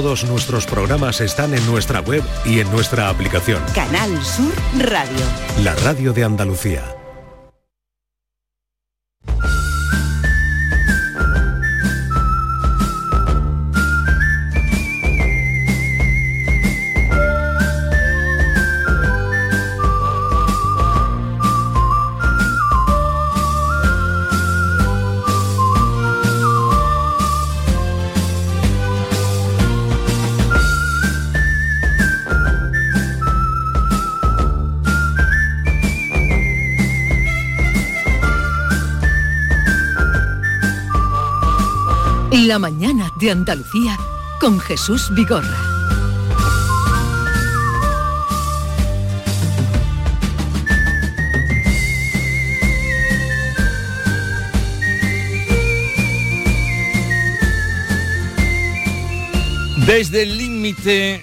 Todos nuestros programas están en nuestra web y en nuestra aplicación. Canal Sur Radio. La radio de Andalucía. La mañana de Andalucía con Jesús Vigorra. Desde el límite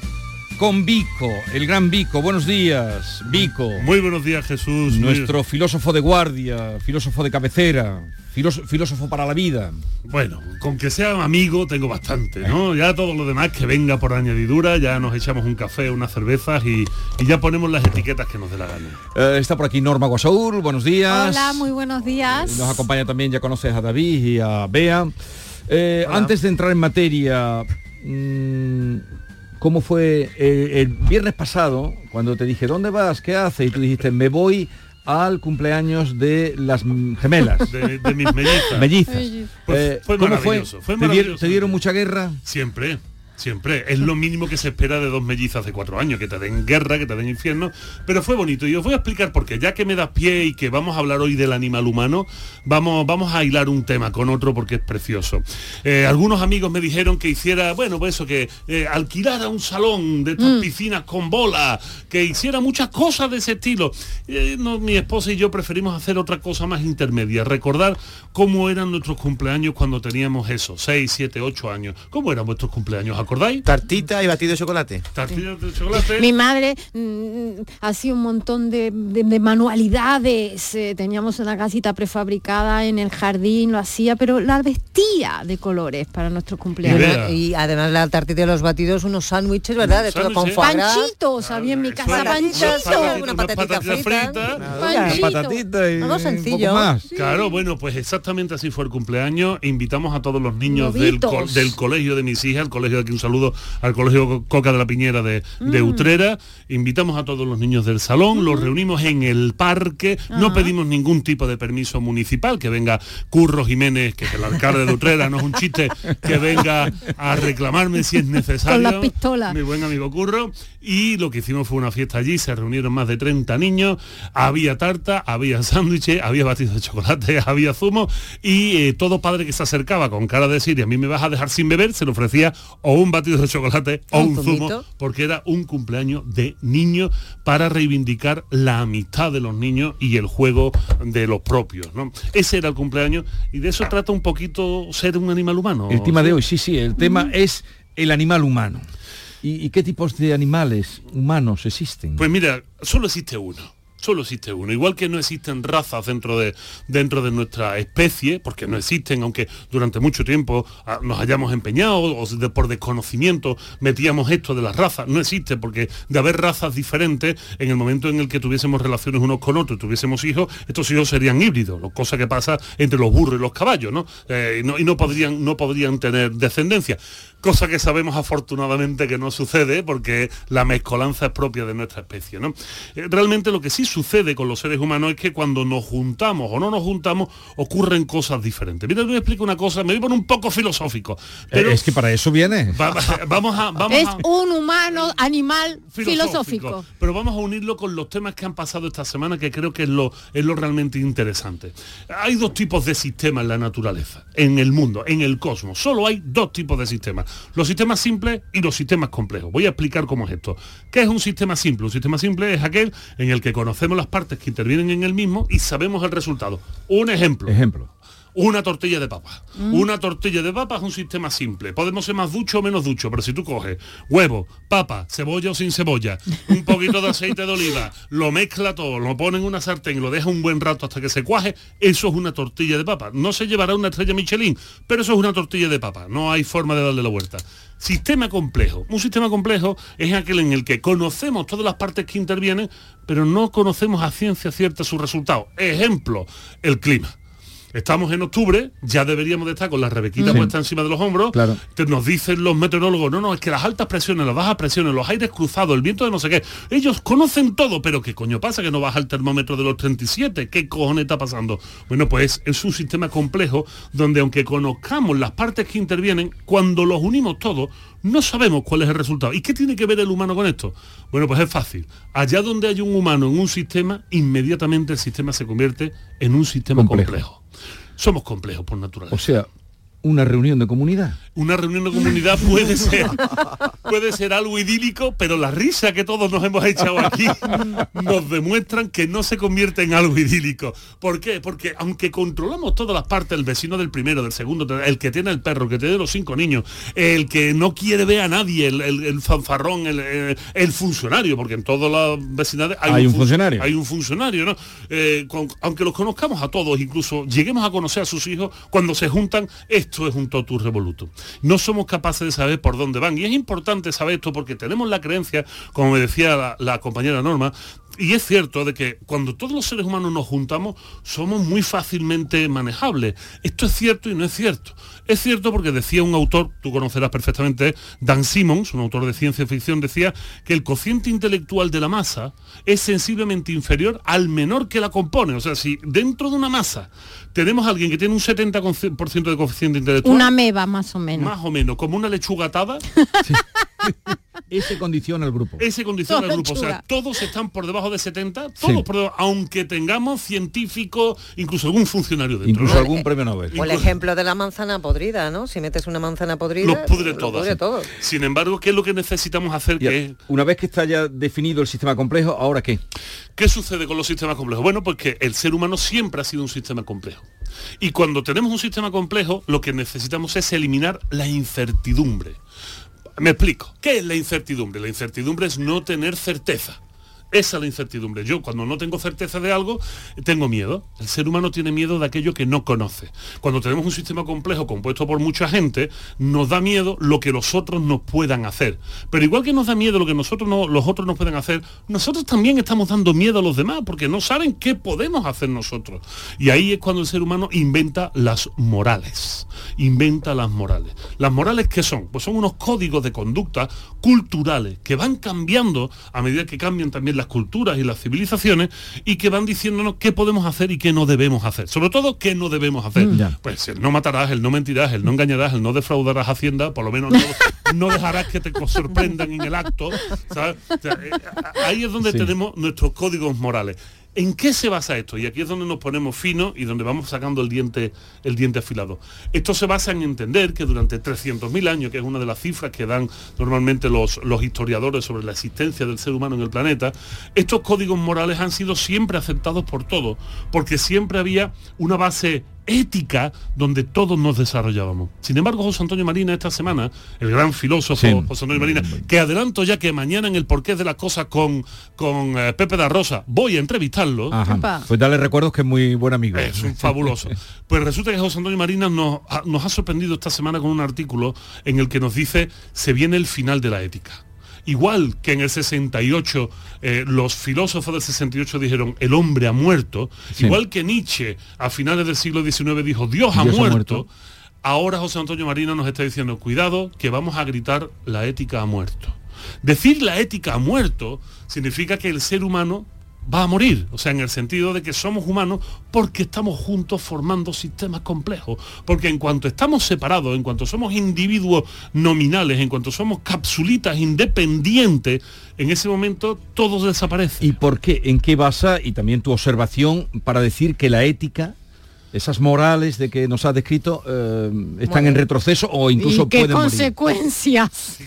con Vico, el gran Vico. Buenos días, Vico. Muy buenos días, Jesús. Muy- Nuestro filósofo de guardia, filósofo de cabecera, filós- filósofo para la vida. Bueno, con que sea amigo tengo bastante, ¿no? Ya todo lo demás que venga por añadidura, ya nos echamos un café, unas cervezas y, y ya ponemos las etiquetas que nos dé la gana. Eh, está por aquí Norma Guasaúl, buenos días. Hola, muy buenos días. Nos acompaña también, ya conoces a David y a Bea. Eh, antes de entrar en materia, mm, ¿cómo fue eh, el viernes pasado cuando te dije, ¿dónde vas? ¿Qué haces? Y tú dijiste, me voy al cumpleaños de las gemelas. De, de mis mellizas. Mellizas. Pues Eh, fue ¿Cómo fue? maravilloso, fue ¿Te, dieron, maravilloso. te dieron mucha guerra? Siempre. Siempre, es lo mínimo que se espera de dos mellizas de cuatro años, que te den guerra, que te den infierno, pero fue bonito y os voy a explicar por qué, ya que me das pie y que vamos a hablar hoy del animal humano, vamos, vamos a hilar un tema con otro porque es precioso. Eh, algunos amigos me dijeron que hiciera, bueno, pues eso, que eh, alquilara un salón de estas piscinas con bola, que hiciera muchas cosas de ese estilo. Eh, no, mi esposa y yo preferimos hacer otra cosa más intermedia, recordar cómo eran nuestros cumpleaños cuando teníamos eso, 6, 7, 8 años. ¿Cómo eran vuestros cumpleaños? ¿Acordáis? Tartita y batido de chocolate. Tartillas de chocolate. Mi madre mm, hacía un montón de, de- de manualidades. eh, teníamos una casita prefabricada en el jardín, lo hacía, pero la vestía de colores para nuestros Y, cumpleaños. Idea. y además la tartita de los batidos, unos sándwiches, ¿verdad? De todo con. Panchitos, había en mi casa panchitos. una patatita frita. patatita y Algo un sencillo. poco más. Claro, bueno, pues exactamente así fue el cumpleaños. Invitamos a todos los niños del, co- del colegio de mis hijas, al colegio de aquí un saludo al colegio Coca de la Piñera de, de Utrera. Invitamos a todos los niños del salón, los reunimos en el parque. No pedimos ningún tipo de permiso municipal, que venga Curro Jiménez, que es el alcalde de Utrera, no es un chiste, que venga a reclamarme si es necesario. Con la pistola. Mi buen amigo Curro. Y lo que hicimos fue una fiesta allí, se reunieron más de 30 niños, había tarta, había sándwiches, había batidos de chocolate, había zumo y eh, todo padre que se acercaba con cara de decir, a mí me vas a dejar sin beber, se le ofrecía o un batido de chocolate o Un un zumo, zumito. porque era un cumpleaños de niños para reivindicar la amistad de los niños y el juego de los propios. ¿no? Ese era el cumpleaños y de eso trata un poquito ser un animal humano. El tema de hoy, sí, sí, el tema es el animal humano. ¿Y, y qué tipos de animales humanos existen? Pues mira, solo existe uno. Solo existe uno. Igual que no existen razas dentro de, dentro de nuestra especie, porque no existen, aunque durante mucho tiempo ah, nos hayamos empeñado o por desconocimiento metíamos esto de las razas. No existe, porque de haber razas diferentes, en el momento en el que tuviésemos relaciones unos con otros, tuviésemos hijos, estos hijos serían híbridos, cosa que pasa entre los burros y los caballos, ¿no? Eh, y no, y no podrían, no podrían tener descendencia. Cosa que sabemos afortunadamente que no sucede porque la mezcolanza es propia de nuestra especie. ¿no? Eh, Realmente lo que sí sucede con los seres humanos es que cuando nos juntamos o no nos juntamos ocurren cosas diferentes. Mira, te voy a explicar una cosa, me voy a poner un poco filosófico. Pero Eh, es que para eso viene. va- va- vamos a... Vamos Es a un humano animal filosófico. Pero vamos a unirlo con los temas que han pasado esta semana, que creo que es lo, es lo realmente interesante. Hay dos tipos de sistemas en la naturaleza, en el mundo, en el cosmos. Solo hay dos tipos de sistemas. Los sistemas simples y los sistemas complejos. Voy a explicar cómo es esto. ¿Qué es un sistema simple? Un sistema simple es aquel en el que conocemos las partes que intervienen en el mismo y sabemos el resultado. Un ejemplo. Ejemplo. una tortilla de papa. Una tortilla de papa es un sistema simple. Podemos ser más ducho o menos ducho, pero si tú coges huevo, papa, cebolla o sin cebolla, un poquito de aceite de oliva, lo mezcla todo, lo pone en una sartén y lo deja un buen rato hasta que se cuaje, eso es una tortilla de papa. No se llevará una estrella Michelin, pero eso es una tortilla de papa. No hay forma de darle la vuelta. Sistema complejo. Un sistema complejo es aquel en el que conocemos todas las partes que intervienen, pero no conocemos a ciencia cierta su resultado. Ejemplo, el clima. Estamos en octubre, ya deberíamos de estar con la rebequita puesta encima de los hombros. Claro. Te- nos dicen los meteorólogos, no, no, es que las altas presiones, las bajas presiones, los aires cruzados, el viento de no sé qué, ellos conocen todo, pero ¿qué coño pasa que no baja el termómetro de los 37? ¿Qué cojones está pasando? Bueno, pues es un sistema complejo donde aunque conozcamos las partes que intervienen, cuando los unimos todos, no sabemos cuál es el resultado. ¿Y qué tiene que ver el humano con esto? Bueno, pues es fácil. Allá donde hay un humano en un sistema, inmediatamente el sistema se convierte en un sistema Complejo. complejo. Somos complejos por naturaleza. Una reunión de comunidad. Una reunión de comunidad puede ser puede ser algo idílico, pero la risa que todos nos hemos echado aquí nos demuestran que no se convierte en algo idílico. ¿Por qué? Porque aunque controlamos todas las partes, el vecino del primero, del segundo, el que tiene el perro, el que tiene los cinco niños, el que no quiere ver a nadie, el, el- el fanfarrón, el, funcionario, porque en todas las vecindades Hay un fun- funcionario. Hay un funcionario, ¿no? Eh, con- aunque los conozcamos a todos, incluso lleguemos a conocer a sus hijos, cuando se juntan, esto es un totus revoluto. No somos capaces de saber por dónde van. Y es importante saber esto porque tenemos la creencia, como me decía la compañera Norma, y es cierto de que cuando todos los seres humanos nos juntamos, somos muy fácilmente manejables. Esto es cierto y no es cierto. Es cierto porque decía un autor, tú conocerás perfectamente, Dan Simmons, un autor de ciencia ficción, decía que el cociente intelectual de la masa es sensiblemente inferior al menor que la compone. O sea, si dentro de una masa tenemos a alguien que tiene un 70% de coeficiente intelectual, Una meba más o menos. más o menos como una lechuga atada, Ese condiciona el grupo. ese condiciona al grupo. O sea, todos están por debajo de 70, Sí. todos por debajo, aunque tengamos científicos, incluso algún funcionario dentro. Incluso ¿no? algún premio Nobel. O el ejemplo de la manzana podrida, ¿no? Si metes una manzana podrida, Los pudre lo todas. pudre todo. Sin embargo, ¿qué es lo que necesitamos hacer? Ya, Que Una vez que está ya definido el sistema complejo, ¿ahora qué? ¿Qué sucede con los sistemas complejos? Bueno, porque el ser humano siempre ha sido un sistema complejo. Y cuando tenemos un sistema complejo, lo que necesitamos es eliminar la incertidumbre. Me explico. ¿Qué es la incertidumbre? La incertidumbre es no tener certeza. Esa es la incertidumbre. Yo cuando no tengo certeza de algo, tengo miedo. El ser humano tiene miedo de aquello que no conoce. Cuando tenemos un sistema complejo compuesto por mucha gente, nos da miedo lo que los otros nos puedan hacer. Pero igual que nos da miedo lo que nosotros no, los otros nos pueden hacer, nosotros también estamos dando miedo a los demás porque no saben qué podemos hacer nosotros. Y ahí es cuando el ser humano inventa las morales. Inventa las morales. ¿Las morales qué son? Pues son unos códigos de conducta culturales que van cambiando a medida que cambian también las culturas y las civilizaciones y que van diciéndonos qué podemos hacer y qué no debemos hacer. Sobre todo qué no debemos hacer. Ya. Pues el no matarás, el no mentirás, el no engañarás, el no defraudarás Hacienda, por lo menos no, no dejarás que te sorprendan en el acto. ¿sabes? O sea, eh, ahí es donde Sí. tenemos nuestros códigos morales. ¿En qué se basa esto? Y aquí es donde nos ponemos finos y donde vamos sacando el diente, el diente afilado. Esto se basa en entender que durante 300.000 años, que es una de las cifras que dan normalmente los, los historiadores sobre la existencia del ser humano en el planeta, estos códigos morales han sido siempre aceptados por todos, porque siempre había una base ética donde todos nos desarrollábamos. Sin embargo, José Antonio Marina esta semana, el gran filósofo Sí. José Antonio Marina, que adelanto ya que mañana en el porqué de las cosas con, con eh, Pepe da Rosa voy a entrevistarlo. Pues dale recuerdos que es muy buen amigo. Es un fabuloso. Pues resulta que José Antonio Marina nos ha, nos ha sorprendido esta semana con un artículo en el que nos dice se viene el final de la ética. Igual que en el 68 eh, los filósofos del 68 dijeron el hombre ha muerto, Sí. igual que Nietzsche a finales del siglo XIX dijo Dios ha Dios ha muerto, muerto. ahora José Antonio Marina nos está diciendo cuidado que vamos a gritar la ética ha muerto. Decir la ética ha muerto significa que el ser humano va a morir, o sea, en el sentido de que somos humanos porque estamos juntos formando sistemas complejos, porque en cuanto estamos separados, en cuanto somos individuos nominales, en cuanto somos capsulitas independientes, en ese momento todo desaparece. ¿Y por qué? ¿En qué basa? Y también tu observación para decir que la ética esas morales de que nos ha descrito eh, están en retroceso o incluso ¿Y qué pueden consecuencias?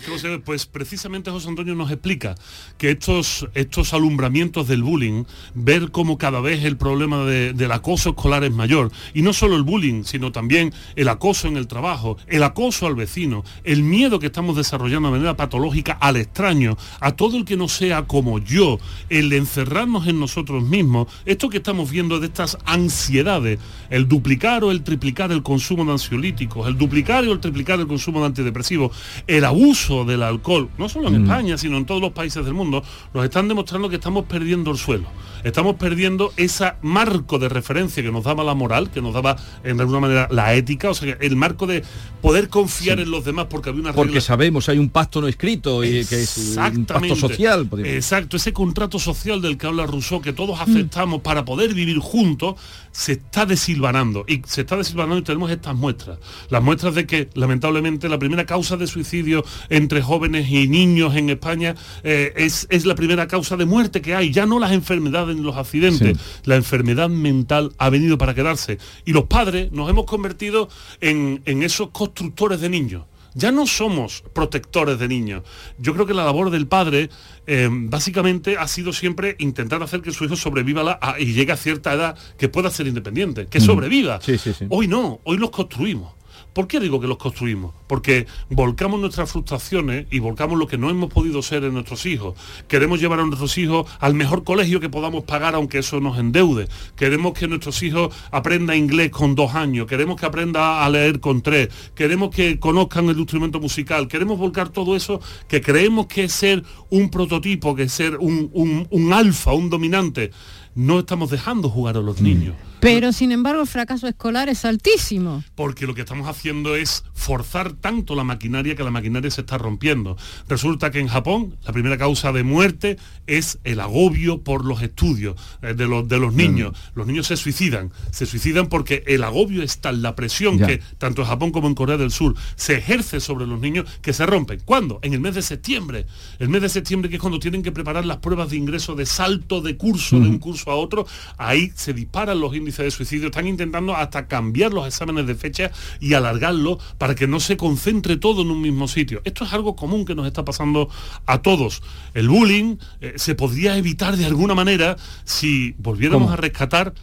Pues precisamente José Antonio nos explica que estos, estos alumbramientos del bullying, ver cómo cada vez el problema de- del acoso escolar es mayor, y no solo el bullying, sino también el acoso en el trabajo, el acoso al vecino, el miedo que estamos desarrollando de manera patológica al extraño, a todo el que no sea como yo, el encerrarnos en nosotros mismos, esto que estamos viendo de estas ansiedades, el duplicar o el triplicar el consumo de ansiolíticos, el duplicar o el triplicar el consumo de antidepresivos, el abuso del alcohol, no solo en España, sino en todos los países del mundo, nos están demostrando que estamos perdiendo el suelo. Estamos perdiendo ese marco de referencia que nos daba la moral, que nos daba en alguna manera la ética, o sea, el marco de poder confiar en los demás porque había una Porque regla sabemos, hay un pacto no escrito y que es un pacto social. Exacto, ese contrato social del que habla Rousseau, que todos aceptamos para poder vivir juntos, se está desilvanando. Y se está desilvanando y tenemos estas muestras. Las muestras de que, lamentablemente, la primera causa de suicidio entre jóvenes y niños en España eh, es, es la primera causa de muerte que hay. Ya no las enfermedades ni los accidentes. Sí. La enfermedad mental ha venido para quedarse. Y los padres nos hemos convertido en, en esos constructores de niños. Ya no somos protectores de niños. Yo creo que la labor del padre eh, básicamente ha sido siempre intentar hacer que su hijo sobreviva la- a- y llegue a cierta edad que pueda ser independiente, que sobreviva. Sí, sí, sí. Hoy no, hoy los construimos. ¿Por qué digo que los construimos? Porque volcamos nuestras frustraciones y volcamos lo que no hemos podido ser en nuestros hijos. Queremos llevar a nuestros hijos al mejor colegio que podamos pagar aunque eso nos endeude. Queremos que nuestros hijos aprendan inglés con dos años. Queremos que aprenda a leer con tres. Queremos que conozcan el instrumento musical. Queremos volcar todo eso que creemos que es ser un prototipo, que es ser un, un- un alfa, un dominante. No estamos dejando jugar a los niños. Pero sin embargo el fracaso escolar es altísimo. porque lo que estamos haciendo es forzar tanto la maquinaria que la maquinaria se está rompiendo. Resulta que en Japón la primera causa de muerte es el agobio por los estudios eh, de, los, de los niños. Los niños se suicidan, se suicidan porque el agobio es tal, la presión Ya. que tanto en Japón como en Corea del Sur se ejerce sobre los niños que se rompen. ¿Cuándo? En el mes de septiembre. El mes de septiembre que es cuando tienen que preparar las pruebas de ingreso de salto de curso de un curso a otro, ahí se disparan los índices de suicidio. Están intentando hasta cambiar los exámenes de fecha y alargarlo para que no se concentre todo en un mismo sitio. Esto es algo común que nos está pasando a todos. El bullying eh, se podría evitar de alguna manera si volviéramos ¿Cómo? a rescatar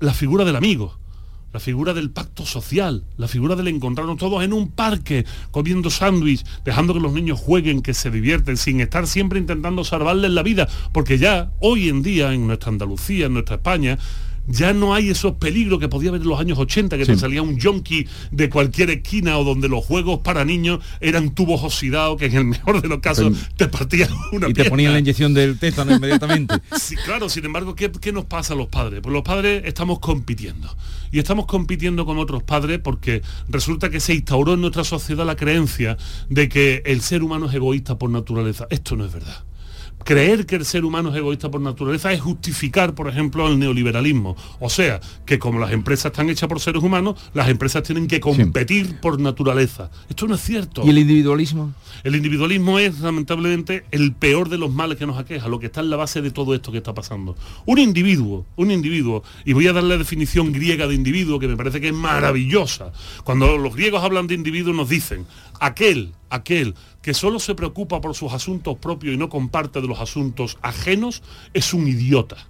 la figura del amigo. La figura del pacto social, la figura del encontrarnos todos en un parque, comiendo sándwich, dejando que los niños jueguen, que se divierten, sin estar siempre intentando salvarles la vida, porque ya hoy en día en nuestra Andalucía, en nuestra España, ya no hay esos peligros que podía haber en los años 80, que Sí. te salía un yonki de cualquier esquina o donde los juegos para niños eran tubos oxidados que en el mejor de los casos te partían una y te ponían la inyección del tétano inmediatamente. Sí, claro, sin embargo, ¿qué, qué nos pasa a los padres? Pues los padres estamos compitiendo. Y estamos compitiendo con otros padres porque resulta que se instauró en nuestra sociedad la creencia de que el ser humano es egoísta por naturaleza. Esto no es verdad. Creer que el ser humano es egoísta por naturaleza es justificar, por ejemplo, el neoliberalismo. O sea, que como las empresas están hechas por seres humanos, las empresas tienen que competir por naturaleza. Esto no es cierto. ¿Y el individualismo? El individualismo es lamentablemente el peor de los males que nos aqueja, lo que está en la base de todo esto que está pasando. Un individuo, un individuo, y voy a dar la definición griega de individuo que me parece que es maravillosa. Cuando los griegos hablan de individuo nos dicen, aquel, aquel que solo se preocupa por sus asuntos propios y no comparte de los asuntos ajenos, es un idiota.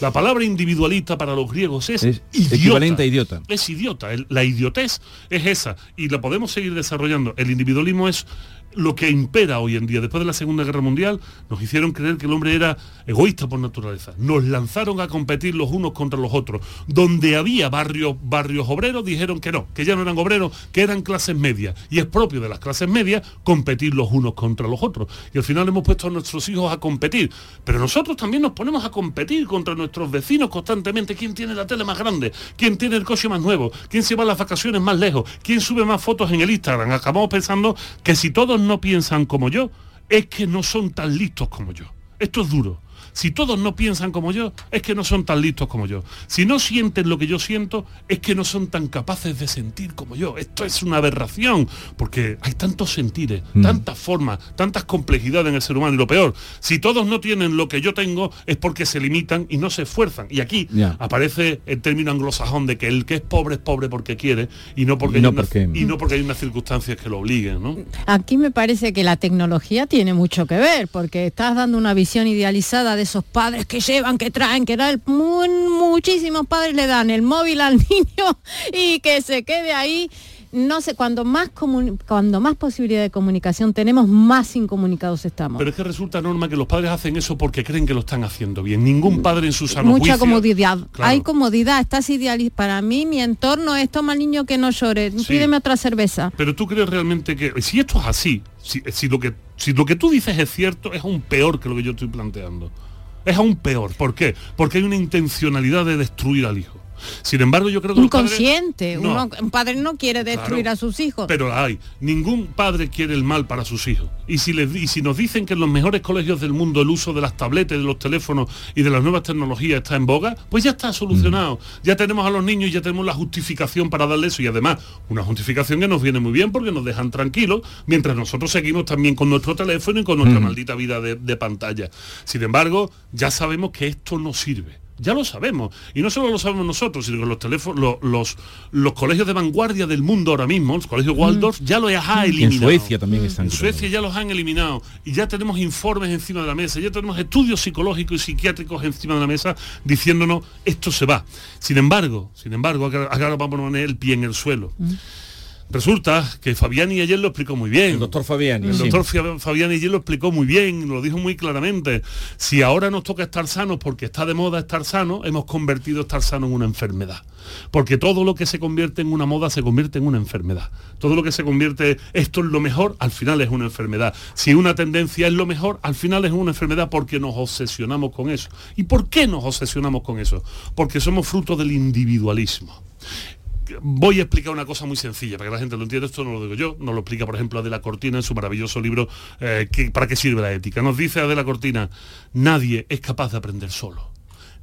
La palabra individualista para los griegos es, Es idiota. equivalente a idiota. Es idiota. El- la idiotez es esa. Y la podemos seguir desarrollando. El individualismo es lo que impera hoy en día. Después de la Segunda Guerra Mundial nos hicieron creer que el hombre era egoísta por naturaleza. Nos lanzaron a competir los unos contra los otros. Donde había barrios, barrios obreros dijeron que no, que ya no eran obreros, que eran clases medias. Y es propio de las clases medias competir los unos contra los otros. Y al final hemos puesto a nuestros hijos a competir. Pero nosotros también nos ponemos a competir contra nuestros vecinos constantemente. ¿Quién tiene la tele más grande? ¿Quién tiene el coche más nuevo? ¿Quién se va a las vacaciones más lejos? ¿Quién sube más fotos en el Instagram? Acabamos pensando que si todos no piensan como yo, es que no son tan listos como yo. Esto es duro. Si todos no piensan como yo, es que no son tan listos como yo. Si no sienten lo que yo siento, es que no son tan capaces de sentir como yo. Esto es una aberración, porque hay tantos sentires, Mm. tantas formas, tantas complejidades en el ser humano. Y lo peor, si todos no tienen lo que yo tengo, es porque se limitan y no se esfuerzan. Y aquí Ya. aparece el término anglosajón de que el que es pobre es pobre porque quiere y no porque, Y no hay, una- porque- y no porque hay unas circunstancias que lo obliguen, ¿no? Aquí me parece que la tecnología tiene mucho que ver, porque estás dando una visión idealizada de esos padres que llevan, que traen, que dan, mu- muchísimos padres le dan el móvil al niño y que se quede ahí. No sé, cuando más cuando más posibilidad de comunicación tenemos, más incomunicados estamos. Pero es que resulta, Norma, que los padres hacen eso porque creen que lo están haciendo bien. Ningún padre en su sano Mucha juicio- comodidad. Claro. Hay comodidad, estás idealizada. Para mí, mi entorno es toma al niño que no llore, pídeme otra cerveza. Pero tú crees realmente que si esto es así, si, si lo que si lo que tú dices es cierto, es aún peor que lo que yo estoy planteando. Es aún peor. ¿Por qué? Porque hay una intencionalidad de destruir al hijo. Sin embargo, yo creo que padres-. No. Uno- un padre no quiere destruir Claro. a sus hijos. Pero hay. Ningún padre quiere el mal para sus hijos. Y si, les, y si nos dicen que en los mejores colegios del mundo el uso de las tabletas, de los teléfonos y de las nuevas tecnologías está en boga, pues ya está solucionado. Ya tenemos a los niños y ya tenemos la justificación para darle eso. Y además, una justificación que nos viene muy bien porque nos dejan tranquilos, mientras nosotros seguimos también con nuestro teléfono y con nuestra maldita vida de, de pantalla. Sin embargo, ya sabemos que esto no sirve. Ya lo sabemos. Y no solo lo sabemos nosotros, sino que los teléfonos, los, los, los colegios de vanguardia del mundo ahora mismo, los colegios Waldorf, ya lo ha En eliminado. Suecia también están. En Suecia ya los han eliminado y ya tenemos informes encima de la mesa, ya tenemos estudios psicológicos y psiquiátricos encima de la mesa diciéndonos esto se va. Sin embargo, sin embargo, acá ahora vamos a poner el pie en el suelo. Resulta que Fabiani ayer lo explicó muy bien. El doctor Fabiani. El sí. doctor Fabiani ayer lo explicó muy bien, lo dijo muy claramente. Si ahora nos toca estar sanos porque está de moda estar sano, hemos convertido estar sano en una enfermedad. Porque todo lo que se convierte en una moda se convierte en una enfermedad. Todo lo que se convierte, esto es lo mejor, al final es una enfermedad. Si una tendencia es lo mejor, al final es una enfermedad porque nos obsesionamos con eso. ¿Y por qué nos obsesionamos con eso? Porque somos fruto del individualismo voy a explicar una cosa muy sencilla para que la gente lo entienda. Esto no lo digo yo, nos lo explica, por ejemplo, Adela Cortina en su maravilloso libro eh, que- ¿Para qué sirve la ética? Nos dice Adela Cortina, nadie es capaz de aprender solo.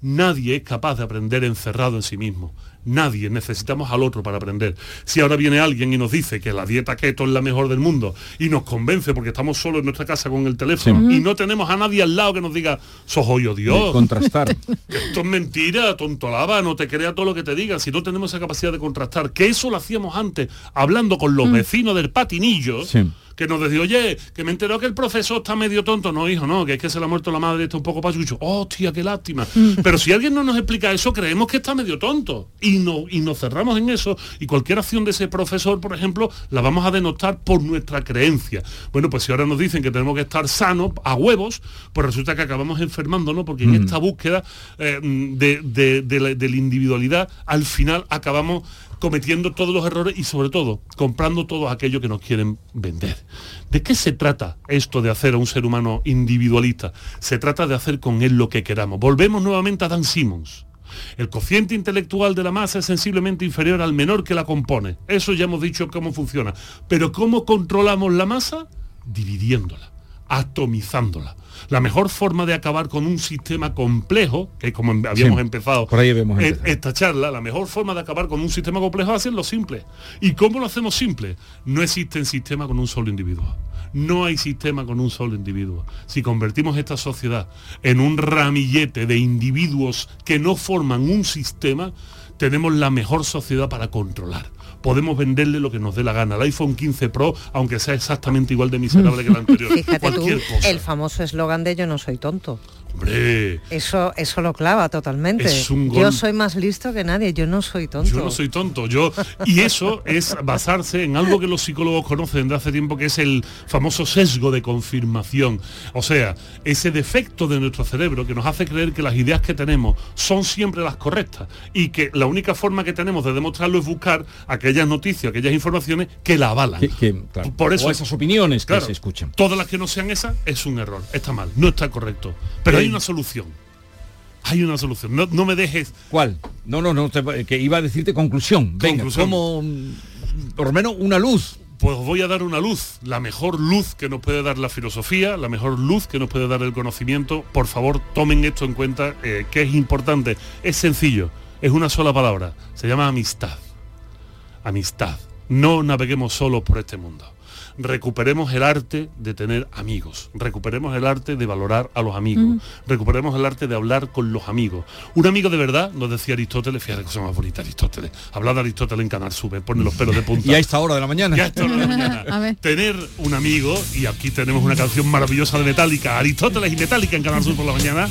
Nadie es capaz de aprender encerrado en sí mismo. Nadie, necesitamos al otro para aprender. Si ahora viene alguien y nos dice que la dieta keto es la mejor del mundo y nos convence porque estamos solos en nuestra casa con el teléfono y no tenemos a nadie al lado que nos diga, sos hoyo De Dios, contrastar. esto es mentira, tontolaba, no te crea todo lo que te digan, si no tenemos esa capacidad de contrastar, que eso lo hacíamos antes, hablando con los vecinos del patinillo, Sí. Que nos decía, oye, que me enteró que el profesor está medio tonto, no, hijo, no, que es que se le ha muerto la madre, está un poco pachucho, tía, qué lástima. Pero si alguien no nos explica eso, creemos que está medio tonto. Y, no, y nos cerramos en eso, y cualquier acción de ese profesor, por ejemplo, la vamos a denotar por nuestra creencia. Bueno, pues si ahora nos dicen que tenemos que estar sanos, a huevos, pues resulta que acabamos enfermándonos, porque en esta búsqueda eh, de, de- de la, de la individualidad, al final acabamos cometiendo todos los errores y sobre todo comprando todo aquello que nos quieren vender. ¿De qué se trata esto de hacer a un ser humano individualista? Se trata de hacer con él lo que queramos. Volvemos nuevamente a Dan Simmons. El cociente intelectual de la masa es sensiblemente inferior al menor que la compone. Eso ya hemos dicho cómo funciona. Pero ¿cómo controlamos la masa? Dividiéndola, atomizándola. La mejor forma de acabar con un sistema complejo, que como em- habíamos Sí, empezado por ahí en empezado. esta charla, la mejor forma de acabar con un sistema complejo es hacerlo simple. ¿Y cómo lo hacemos simple? No existe sistema con un solo individuo. No hay sistema con un solo individuo. Si convertimos esta sociedad en un ramillete de individuos que no forman un sistema, tenemos la mejor sociedad para controlar. Podemos venderle lo que nos dé la gana. El iPhone 15 Pro, aunque sea exactamente igual de miserable que el anterior. Fíjate tú, cualquier cosa. el famoso eslogan de yo no soy tonto. Hombre, Eso, eso lo clava totalmente. Es un Yo gol. soy más listo que nadie, yo no soy tonto. Yo no soy tonto, yo y eso es basarse en algo que los psicólogos conocen de hace tiempo que es el famoso sesgo de confirmación. O sea, ese defecto de nuestro cerebro que nos hace creer que las ideas que tenemos son siempre las correctas y que la única forma que tenemos de demostrarlo es buscar aquellas noticias, aquellas informaciones que la avalan. Que- que, claro, Por eso o esas opiniones que se escuchan. Todas las que no sean esas es un error, está mal, no está correcto. Pero hay Eh, una solución. Hay una solución. No, no me dejes ¿Cuál? No, no, no, te- que iba a decirte conclusión. Venga, Conclusión. como por lo menos una luz Pues os voy a dar una luz, la mejor luz que nos puede dar la filosofía, la mejor luz que nos puede dar el conocimiento. Por favor, tomen esto en cuenta, eh, que es importante. Es sencillo, es una sola palabra. Se llama amistad. Amistad. No naveguemos solos por este mundo recuperemos el arte de tener amigos, recuperemos el arte de valorar a los amigos, recuperemos el arte de hablar con los amigos. Un amigo de verdad, nos decía Aristóteles, fíjate cosa más bonita Aristóteles, hablar de Aristóteles en Canal Sube, pone los pelos de punta. y a esta hora de la mañana. Y a esta hora de la mañana. Tener un amigo, y aquí tenemos una canción maravillosa de Metallica, Aristóteles y Metallica en Canal Sur por la mañana,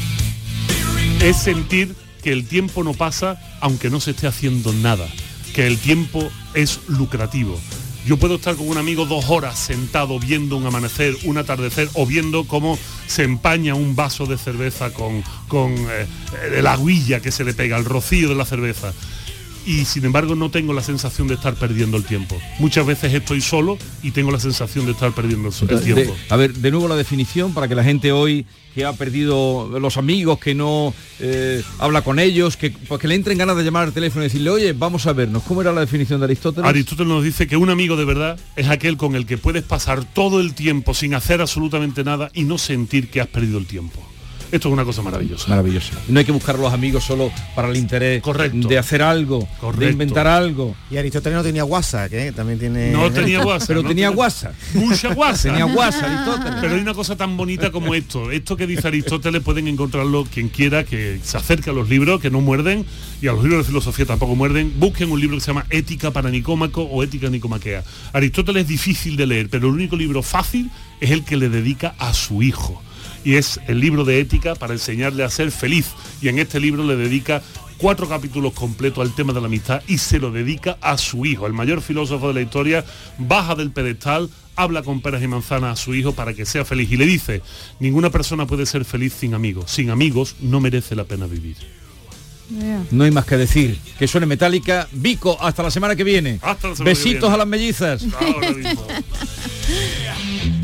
es sentir que el tiempo no pasa aunque no se esté haciendo nada, que el tiempo es lucrativo, yo puedo estar con un amigo dos horas sentado viendo un amanecer, un atardecer o viendo cómo se empaña un vaso de cerveza con, con eh, la aguilla que se le pega, el rocío de la cerveza y sin embargo no tengo la sensación de estar perdiendo el tiempo. Muchas veces estoy solo y tengo la sensación de estar perdiendo el tiempo. a ver, de nuevo la definición para que la gente hoy que ha perdido los amigos, que no eh, habla con ellos, que, pues que le entren ganas de llamar al teléfono y decirle, oye, vamos a vernos. ¿Cómo era la definición de Aristóteles? Aristóteles nos dice que un amigo de verdad es aquel con el que puedes pasar todo el tiempo sin hacer absolutamente nada y no sentir que has perdido el tiempo. Esto es una cosa maravillosa. Maravillosa. No hay que buscar a los amigos solo para el interés de hacer algo, de inventar algo. Y Aristóteles no tenía WhatsApp, ¿eh? También tiene... No tenía WhatsApp. Pero tenía WhatsApp. Mucha WhatsApp. tenía WhatsApp, Aristóteles. Pero hay una cosa tan bonita como esto. Esto que dice Aristóteles pueden encontrarlo quien quiera que se acerque a los libros, que no muerden, y a los libros de filosofía tampoco muerden. Busquen un libro que se llama Ética para Nicómaco o Ética Nicomaquea. Aristóteles es difícil de leer, pero el único libro fácil es el que le dedica a su hijo y es el libro de ética para enseñarle a ser feliz. Y en este libro le dedica cuatro capítulos completos al tema de la amistad y se lo dedica a su hijo, el mayor filósofo de la historia, baja del pedestal, habla con peras y manzanas a su hijo para que sea feliz y le dice, ninguna persona puede ser feliz sin amigos, sin amigos no merece la pena vivir. No hay más que decir. Que suene metálica. Vico, hasta la semana que viene. Besitos a las mellizas.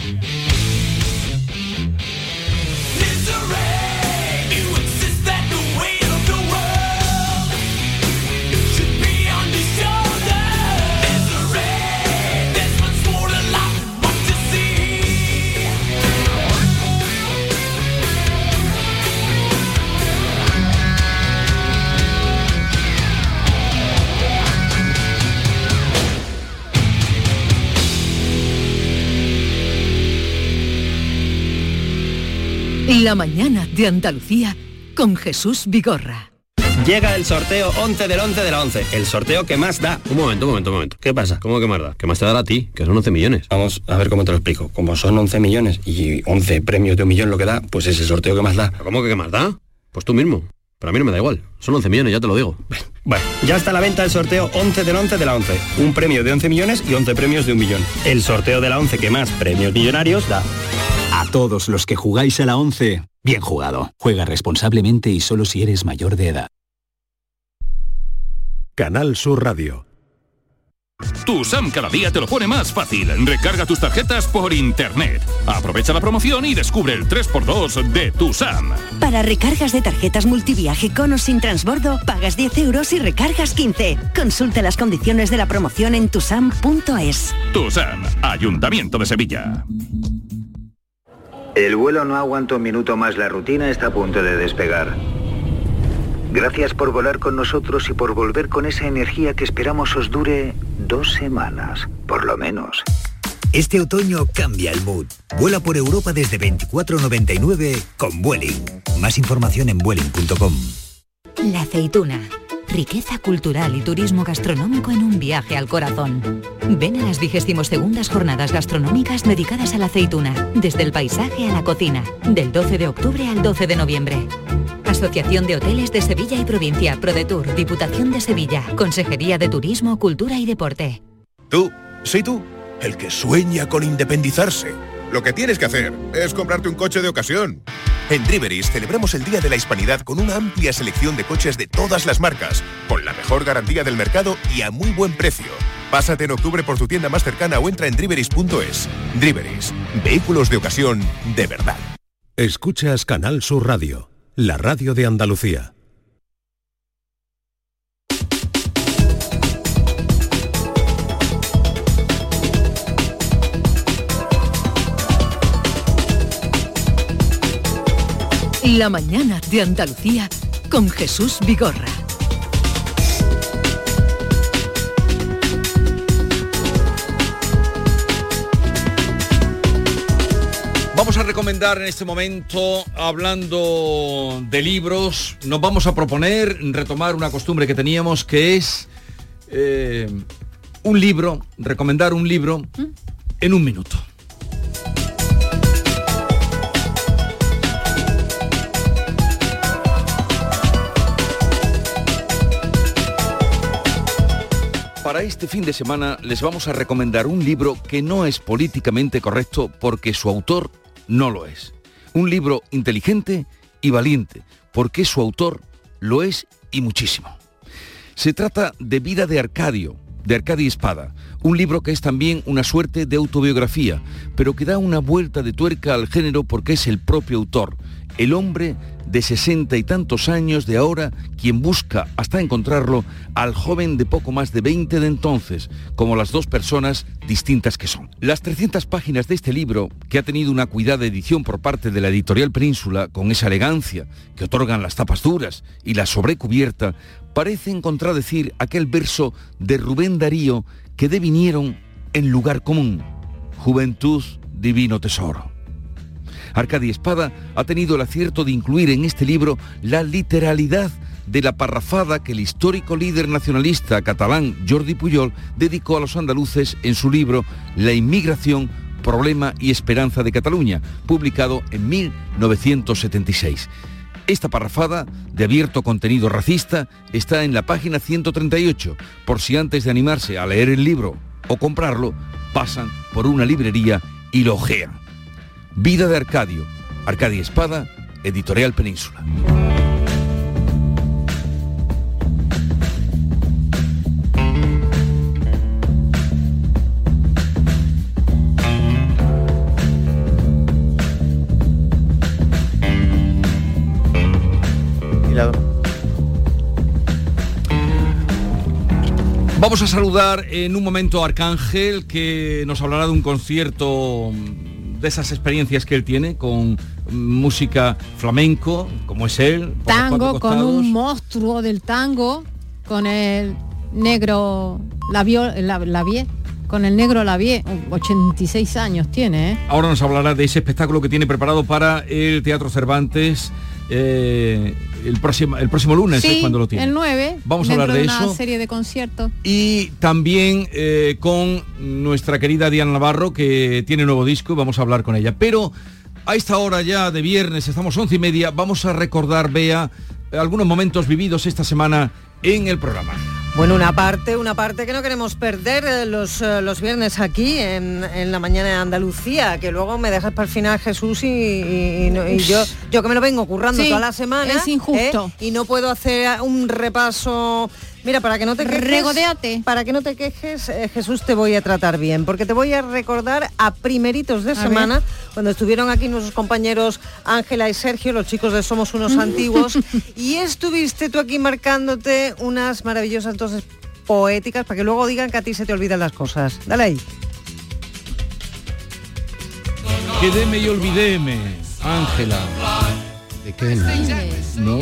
La mañana de Andalucía con Jesús Vigorra. Llega el sorteo 11 del 11 de la 11, el sorteo que más da. Un momento, un momento, un momento. ¿Qué pasa? ¿Cómo que más da? ¿Qué más te dará a ti? Que son 11 millones. Vamos a ver cómo te lo explico. Como son 11 millones y 11 premios de un millón lo que da, pues es el sorteo que más da. ¿Cómo que qué más da? Pues tú mismo. Pero a mí no me da igual. Son 11 millones, ya te lo digo. Bueno, ya está a la venta el sorteo 11 del 11 de la 11. Un premio de 11 millones y 11 premios de un millón. El sorteo de la 11 que más premios millonarios da. A todos los que jugáis a la 11, bien jugado. Juega responsablemente y solo si eres mayor de edad. Canal Sur Radio. Tu SAM cada día te lo pone más fácil. Recarga tus tarjetas por internet. Aprovecha la promoción y descubre el 3x2 de tu SAM. Para recargas de tarjetas multiviaje con o sin transbordo, pagas 10 euros y recargas 15. Consulta las condiciones de la promoción en tusam.es. Tu SAM, Ayuntamiento de Sevilla. El vuelo no aguanta un minuto más, la rutina está a punto de despegar. Gracias por volar con nosotros y por volver con esa energía que esperamos os dure dos semanas, por lo menos. Este otoño cambia el mood. Vuela por Europa desde 24.99 con Vueling. Más información en vueling.com. La aceituna riqueza cultural y turismo gastronómico en un viaje al corazón. Ven a las 22 segundas jornadas gastronómicas dedicadas a la aceituna, desde el paisaje a la cocina, del 12 de octubre al 12 de noviembre. Asociación de Hoteles de Sevilla y Provincia, ProDetour, Diputación de Sevilla, Consejería de Turismo, Cultura y Deporte. Tú, sí tú, el que sueña con independizarse. Lo que tienes que hacer es comprarte un coche de ocasión. En Driveris celebramos el Día de la Hispanidad con una amplia selección de coches de todas las marcas, con la mejor garantía del mercado y a muy buen precio. Pásate en octubre por tu tienda más cercana o entra en driveris.es. Driveris, vehículos de ocasión de verdad. Escuchas Canal Sur Radio, la radio de Andalucía. La mañana de Andalucía con Jesús Vigorra. Vamos a recomendar en este momento, hablando de libros, nos vamos a proponer retomar una costumbre que teníamos que es eh, un libro, recomendar un libro en un minuto. Para este fin de semana les vamos a recomendar un libro que no es políticamente correcto porque su autor no lo es. Un libro inteligente y valiente porque su autor lo es y muchísimo. Se trata de Vida de Arcadio, de Arcadio Espada, un libro que es también una suerte de autobiografía, pero que da una vuelta de tuerca al género porque es el propio autor, el hombre de sesenta y tantos años de ahora quien busca hasta encontrarlo al joven de poco más de 20 de entonces, como las dos personas distintas que son. Las 300 páginas de este libro, que ha tenido una cuidada edición por parte de la editorial Península, con esa elegancia que otorgan las tapas duras y la sobrecubierta, parecen contradecir aquel verso de Rubén Darío que devinieron en lugar común. Juventud, divino tesoro. Arcadi Espada ha tenido el acierto de incluir en este libro la literalidad de la parrafada que el histórico líder nacionalista catalán Jordi Pujol dedicó a los andaluces en su libro La inmigración, problema y esperanza de Cataluña, publicado en 1976. Esta parrafada, de abierto contenido racista, está en la página 138, por si antes de animarse a leer el libro o comprarlo, pasan por una librería y lo ojean. Vida de Arcadio, Arcadia Espada, Editorial Península. Vamos a saludar en un momento a Arcángel que nos hablará de un concierto de esas experiencias que él tiene con música flamenco, como es él. Tango con un monstruo del tango, con el negro Lavio, la, Lavie, con el negro Lavie, 86 años tiene, ¿eh? Ahora nos hablará de ese espectáculo que tiene preparado para el Teatro Cervantes eh, el, próximo, el próximo lunes, Sí, es cuando lo tiene. el 9. Vamos a hablar de una eso. serie de conciertos. Y también eh, con nuestra querida Diana Navarro, que tiene nuevo disco, y vamos a hablar con ella. Pero a esta hora ya de viernes, estamos once y media, vamos a recordar, Bea, algunos momentos vividos esta semana en el programa. Bueno, una parte, una parte que no queremos perder eh, los, eh, los viernes aquí en, en la mañana de Andalucía, que luego me dejas para el final Jesús y, y- y no- y yo, yo que me lo vengo currando Sí, toda la semana. es injusto. ¿eh? Y no puedo hacer un repaso. Mira, para que no te quejes, Regodeate. para que no te quejes, eh, Jesús, te voy a tratar bien, porque te voy a recordar a primeritos de A semana, ver. cuando estuvieron aquí nuestros compañeros Ángela y Sergio, los chicos de Somos unos antiguos, y estuviste tú aquí marcándote unas maravillosas dosis poéticas para que luego digan que a ti se te olvidan las cosas. Dale ahí. Quedéme y olvidéme, Ángela. ¿De qué? No,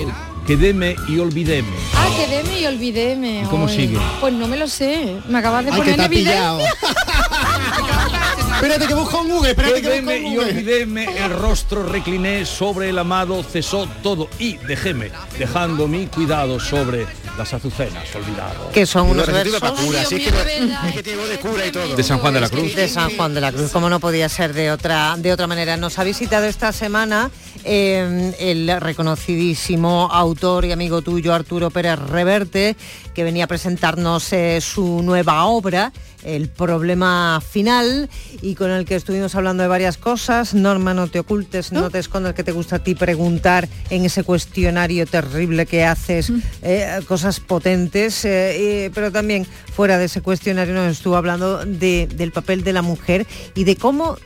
quedéme y olvidéme. Ah, quedéme y olvidéme. ¿Y cómo Ay, sigue? Pues no me lo sé. Me acabas de Ay, poner en evidencia. espérate que busco un Google, espérate que busco y olvidéme, el rostro recliné sobre el amado, cesó todo y dejéme, dejando mi cuidado sobre las azucenas olvidado. Que son unos versos para cura, sí, es que no- es que tiene voz de cura y todo. De San Juan de la Cruz. de San Juan de la Cruz, como no podía ser de otra, de otra manera. Nos ha visitado esta semana eh, el reconocidísimo autor y amigo tuyo, Arturo Pérez Reverte, que venía a presentarnos eh, su nueva obra, El problema final, y con el que estuvimos hablando de varias cosas. Norma, no te ocultes, no te escondas que te gusta a ti preguntar en ese cuestionario terrible que haces eh, cosas potentes, eh, pero también fuera de ese cuestionario nos estuvo hablando de- del papel de la mujer y de cómo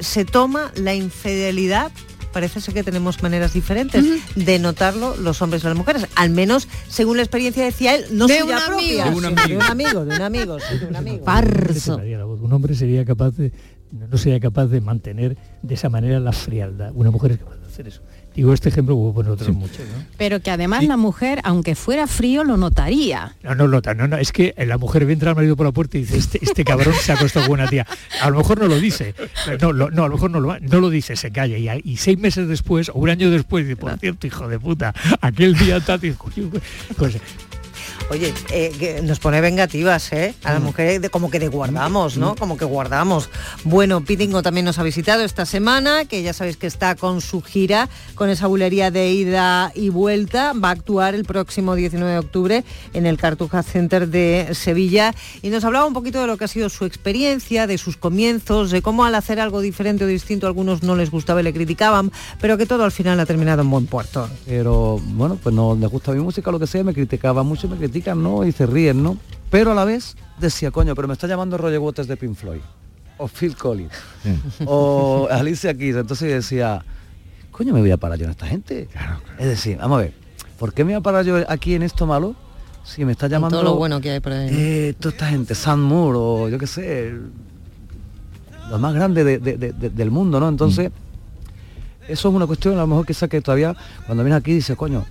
se toma la infidelidad. Parece ser que tenemos maneras diferentes de notarlo los hombres y las mujeres, al menos según la experiencia decía él, no De suya un propia, amigo. De un sino amigo. de un amigo, de un amigo, sí, de un amigo. Parso. Un hombre sería capaz de, no sería capaz de mantener de esa manera la frialdad. Una mujer es capaz de hacer eso. Digo, este ejemplo hubo por otros muchos, ¿no? Pero que además la mujer, aunque fuera frío, lo notaría. No, no, nota, no, no, es que la mujer ve entrar al marido por la puerta y dice, este, este cabrón se ha acostado con una tía. A lo mejor no lo dice, no, lo- no a lo mejor no lo, no lo dice, se calla. Y, seis meses después, o un año después, dice, por cierto, hijo de puta, aquel día tal, y, coño, pues, Oye, eh, que nos pone vengativas, ¿eh? A Mm. las mujeres de- como que de guardamos, ¿no? Como que guardamos. Bueno, Pitingo también nos ha visitado esta semana, que ya sabéis que está con su gira, con esa bulería de ida y vuelta. Va a actuar el próximo 19 de octubre en el Cartuja Center de Sevilla. Y nos hablaba un poquito de lo que ha sido su experiencia, de sus comienzos, de cómo al hacer algo diferente o distinto a algunos no les gustaba y le criticaban, pero que todo al final ha terminado en buen puerto. pero bueno, pues no les gusta mi música, lo que sea, me criticaban mucho, me critican, ¿no? Y se ríen, ¿no? Pero a la vez decía, coño, pero me está llamando Roger Waters de Pink Floyd, o Phil Collins, o Alicia Keys, entonces decía, coño, me voy a parar yo en esta gente. Es decir, vamos a ver, ¿por qué me voy a parar yo aquí en esto malo? Si me está llamando todo lo bueno que hay por ahí. ¿no? eh, toda esta gente, Sam Moore o yo qué sé, lo más grande de- de- de- de- del mundo, ¿no? Entonces, eso es una cuestión a lo mejor quizá que todavía cuando vienes aquí dices, coño,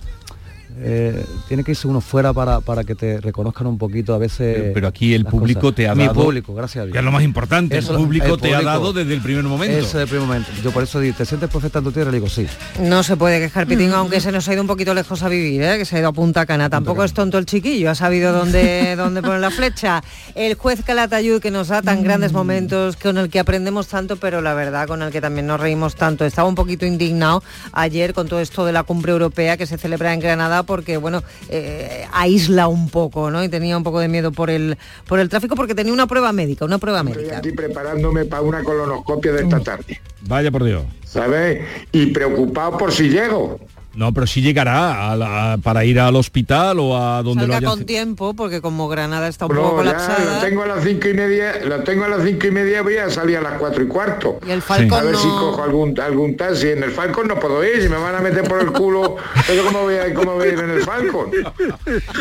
eh, tiene que irse uno fuera para, para que te reconozcan un poquito a veces. Pero, pero aquí el público cosas. te ha Mi dado... público, gracias a Dios. Que es lo más importante, Eso, el público el te ha dado desde el primer momento. Eso desde el primer momento. Yo por eso digo, ¿te sientes profeta en tu tierra? Le digo, sí. No se puede quejar Pitingo, aunque se nos ha ido un poquito lejos a vivir, ¿eh? que se ha ido a Punta Cana. Tampoco es tonto el chiquillo, ha sabido dónde, dónde poner la flecha. El juez Calatayud, que nos da tan grandes momentos, con el que aprendemos tanto, pero la verdad con el que también nos reímos tanto. Estaba un poquito indignado ayer con todo esto de la cumbre europea que se celebra en Granada, porque bueno, eh, aísla un poco, ¿no? Y tenía un poco de miedo por el, por el tráfico, porque tenía una prueba médica, una prueba Estoy médica. aquí preparándome para una colonoscopia de esta tarde, Vaya por Dios. ¿sabes? Y preocupado por si llego. No, pero sí llegará a la- para ir al hospital o a donde lo Salga hayan... con tiempo, porque como Granada está un poco No, colapsada. lo tengo a las cinco y media, lo tengo a las cinco y media, voy a salir a las cuatro y cuarto. Y el Falcon A ver si no- cojo algún algún taxi. En el Falcon no puedo ir, si me van a meter por el culo, yo cómo voy a, cómo voy a ir en el Falcon.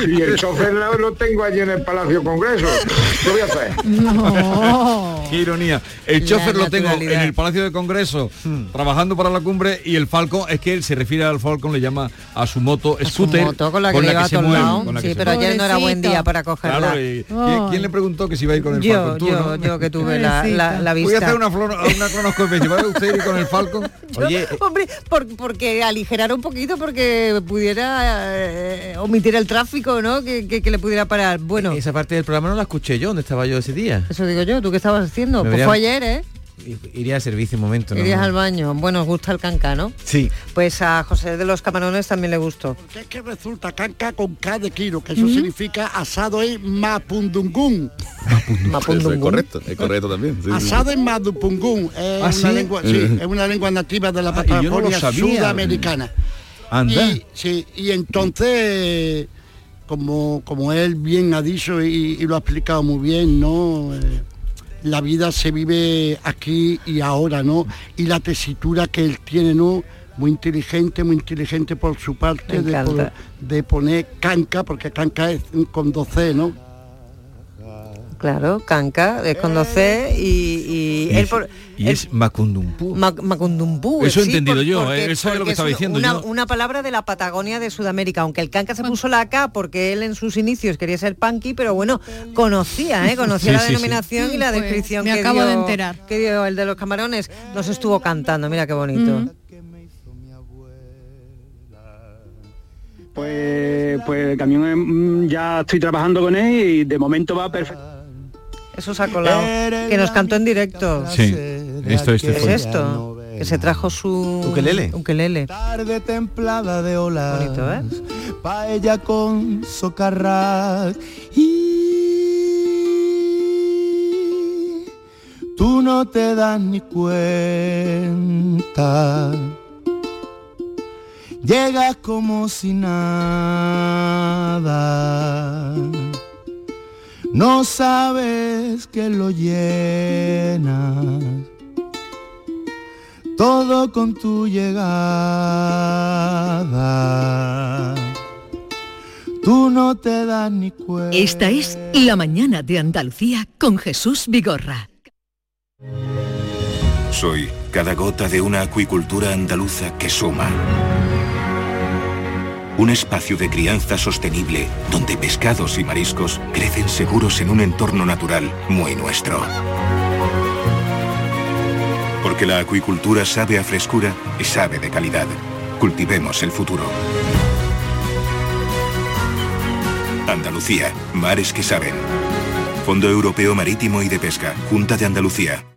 Y el chofer lo, lo tengo allí en el Palacio Congreso. ¿Qué voy a hacer? Qué ironía. El chofer lo tengo en el Palacio de Congreso trabajando para la cumbre y el Falcon, es que él se refiere al Falcon, le llama a su moto scooter moto con la que lleva a se todos mueve, con la Sí, que se pero ayer no era buen día para cogerla. Claro, y- ¿quién, quién le preguntó que si iba a ir con el Yo, Falcon? Tú, yo, ¿no? yo que tuve la, la, la Voy a vista. hacer una, flor, una cronoscopia. ¿Va usted ir con el Falcon? Oye, Hombre, por- porque aligerar un poquito porque pudiera eh, omitir el tráfico, ¿no? Que, que- que le pudiera parar. Bueno, Esa parte del programa no la escuché yo, ¿dónde estaba yo ese día? eso digo yo, ¿tú qué estabas haciendo? Me Pues vería- fue ayer, ¿eh? Iría al servicio un momento, ¿no? Irías al baño. Bueno, os gusta el canca, ¿no? Sí. Pues a José de los Camarones también le gustó. Es que resulta canca con K de kilo, que eso significa asado en mapundungún. Eso es correcto, es correcto también. sí, sí. Asado en mapundungún. Es, ¿Ah, una sí? lengua, sí, es una lengua nativa de la Ah, no Patagonia sudamericana. Anda. Y, sí, y entonces, como, como él bien ha dicho y, y lo ha explicado muy bien, ¿no? Eh, la vida se vive aquí y ahora, ¿no? Y la tesitura que él tiene, ¿no? Muy inteligente, muy inteligente por su parte de poner canca, porque canca es con 12, ¿no? Claro, canca, es con dos C y, y él por... y es Macundumpu. Mac- Macundumpú. Eso he sí, entendido por- yo, porque- ¿eh? Él sabe lo que estaba es diciendo Una, yo. una palabra de la Patagonia de Sudamérica, aunque el canca se puso la K porque él en sus inicios quería ser punky, pero bueno, conocía, ¿eh? conocía Sí, la sí, sí. denominación y la Pues, descripción me que, acabo dio, de enterar. que dio el de los camarones. Nos estuvo cantando, mira qué bonito. Mm. Pues, pues el camión mm, ya estoy trabajando con él y de momento va perfecto. Eso se ha colado. Que nos cantó en directo. Sí, esto, este ¿Qué es esto? Que se trajo su... Ukelele. Ukelele. Tarde templada de olas. Bonito, ¿eh? Paella con socarrat. Y tú no te das ni cuenta. Llegas como si nada. No sabes que lo llenas todo con tu llegada. Tú no te das ni cuenta. Esta es La Mañana de Andalucía con Jesús Vigorra. Soy Cada gota de una acuicultura andaluza que suma. Un espacio de crianza sostenible donde pescados y mariscos crecen seguros en un entorno natural muy nuestro. Porque la acuicultura sabe a frescura y sabe de calidad. Cultivemos el futuro. Andalucía, mares que saben. Fondo Europeo Marítimo y de Pesca, Junta de Andalucía.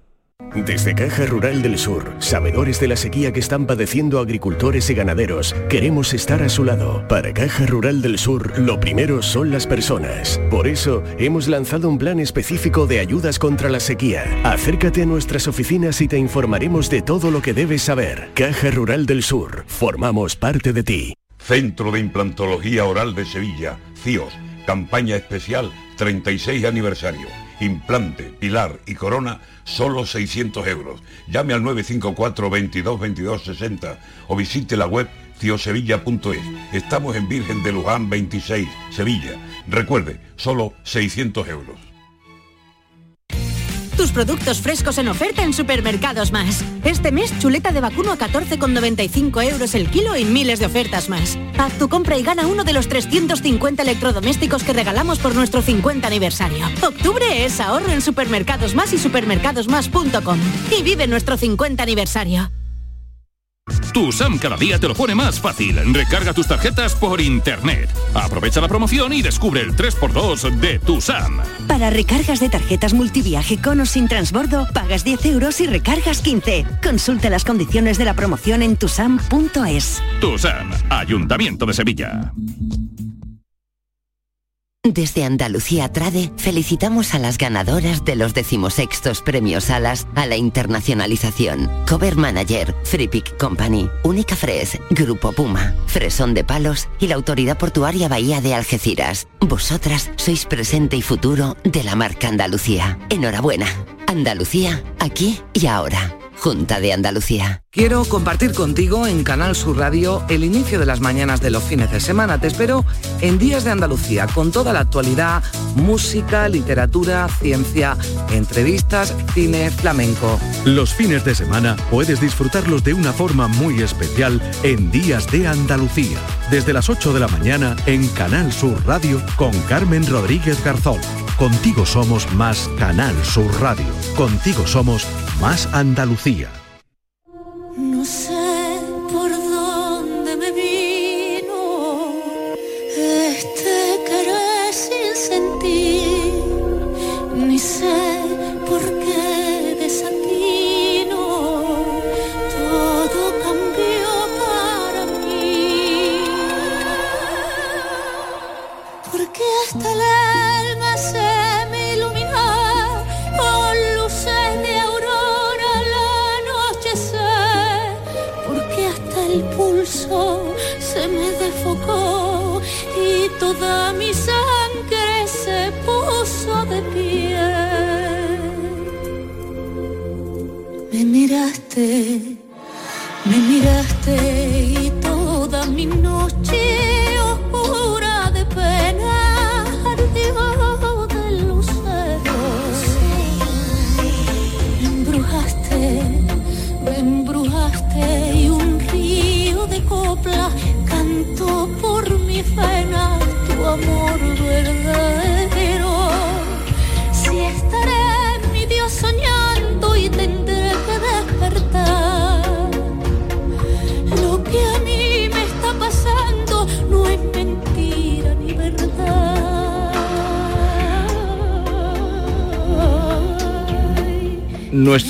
Desde Caja Rural del Sur, sabedores de la sequía que están padeciendo agricultores y ganaderos, queremos estar a su lado. Para Caja Rural del Sur, lo primero son las personas. Por eso, hemos lanzado un plan específico de ayudas contra la sequía. Acércate a nuestras oficinas y te informaremos de todo lo que debes saber. Caja Rural del Sur, formamos parte de ti. Centro de Implantología Oral de Sevilla, CIOS, campaña especial 36 aniversario. Implante, pilar y corona, solo 600 euros. Llame al 954 22 22 60 o visite la web ciosevilla.es. Estamos en Virgen de Luján 26, Sevilla. Recuerde, solo 600 euros. Tus productos frescos en oferta en Supermercados Más. Este mes, chuleta de vacuno a 14,95 euros el kilo y miles de ofertas más. Haz tu compra y gana uno de los 350 electrodomésticos que regalamos por nuestro 50 aniversario. Octubre es ahorro en Supermercados Más y supermercadosmás.com. Y vive nuestro 50 aniversario. Tu SAM cada día te lo pone más fácil. Recarga tus tarjetas por internet. Aprovecha la promoción y descubre el 3x2 de tu SAM. Para recargas de tarjetas multiviaje con o sin transbordo, pagas 10 euros y recargas 15. Consulta las condiciones de la promoción en tusam.es. Tu SAM, Ayuntamiento de Sevilla. Desde Andalucía Trade felicitamos a las ganadoras de los decimosextos premios Alas a la internacionalización. Cover Manager, Freepick Company, Única Fres, Grupo Puma, Fresón de Palos y la Autoridad Portuaria Bahía de Algeciras. Vosotras sois presente y futuro de la marca Andalucía. Enhorabuena. Andalucía, aquí y ahora. Junta de Andalucía. Quiero compartir contigo en Canal Sur Radio el inicio de las mañanas de los fines de semana. Te espero en Días de Andalucía con toda la actualidad, música, literatura, ciencia, entrevistas, cine, flamenco. Los fines de semana puedes disfrutarlos de una forma muy especial en Días de Andalucía. Desde las 8 de la mañana en Canal Sur Radio con Carmen Rodríguez Garzón. Contigo somos más Canal Sur Radio. Contigo somos más Andalucía. No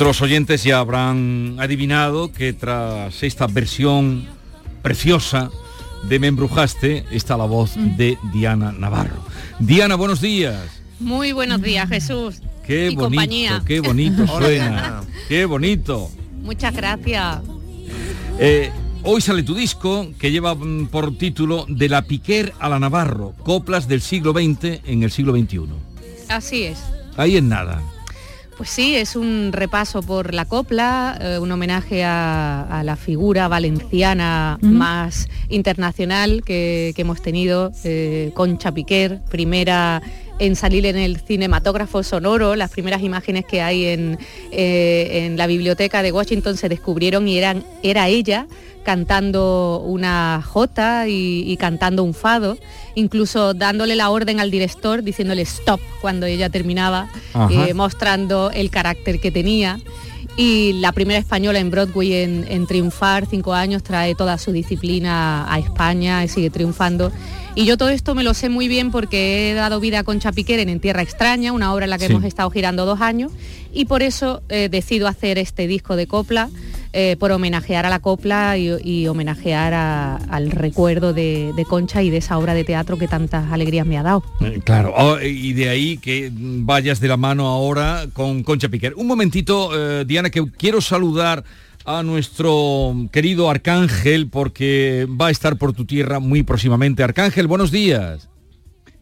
Nuestros oyentes ya habrán adivinado que tras esta versión preciosa de Me embrujaste está la voz de Diana Navarro. Diana, buenos días. Muy buenos días, Jesús. Qué y bonito, compañía. qué bonito suena. Qué bonito. Muchas gracias. Eh, hoy sale tu disco que lleva mm, por título De la Piquer a la Navarro, coplas del siglo XX en el siglo XXI. Así es. Ahí en nada. Pues sí, es un repaso por la copla, eh, un homenaje a, la figura valenciana más internacional que, hemos tenido, eh, Concha Piquer, primera en salir en el cinematógrafo sonoro, las primeras imágenes que hay en, eh, en la biblioteca de Washington se descubrieron y eran, era ella cantando una jota y, cantando un fado, incluso dándole la orden al director, diciéndole stop cuando ella terminaba, eh, mostrando el carácter que tenía. Y la primera española en Broadway en, triunfar, cinco años, trae toda su disciplina a España y sigue triunfando. Y yo todo esto me lo sé muy bien porque he dado vida a Concha Piqueren en Tierra Extraña, una obra en la que hemos estado girando dos años, y por eso eh, decido hacer este disco de copla eh, por homenajear a la copla y, homenajear al recuerdo de, Concha y de esa obra de teatro que tantas alegrías me ha dado. Eh, claro, oh, y de ahí que vayas de la mano ahora con Concha Piquer. Un momentito, eh, Diana, que quiero saludar a nuestro querido Arcángel porque va a estar por tu tierra muy próximamente. Arcángel, buenos días.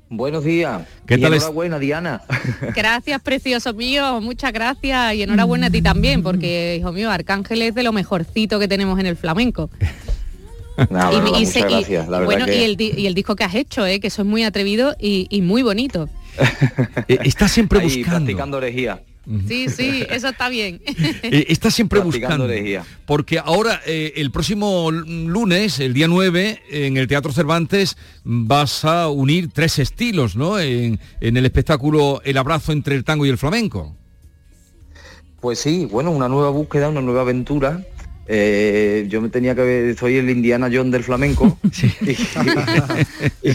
Buenos días. ¿Qué y tal enhorabuena, Diana. Gracias, precioso mío. Muchas gracias y enhorabuena a ti también, porque, hijo mío, Arcángel es de lo mejorcito que tenemos en el flamenco. y, muchas gracias. bueno, y, el, disco que has hecho, ¿eh? que eso es muy atrevido y, muy bonito. Eh, está siempre buscando. practicando orejía. Sí, sí, eso está bien. Eh, está siempre buscando. Porque ahora, eh, el próximo lunes, el día 9, en el Teatro Cervantes, vas a unir tres estilos, ¿no? En, el espectáculo El abrazo entre el tango y el flamenco. Pues sí, bueno, una nueva búsqueda, una nueva aventura. Eh, yo me tenía que ver, soy el Indiana John del flamenco. Y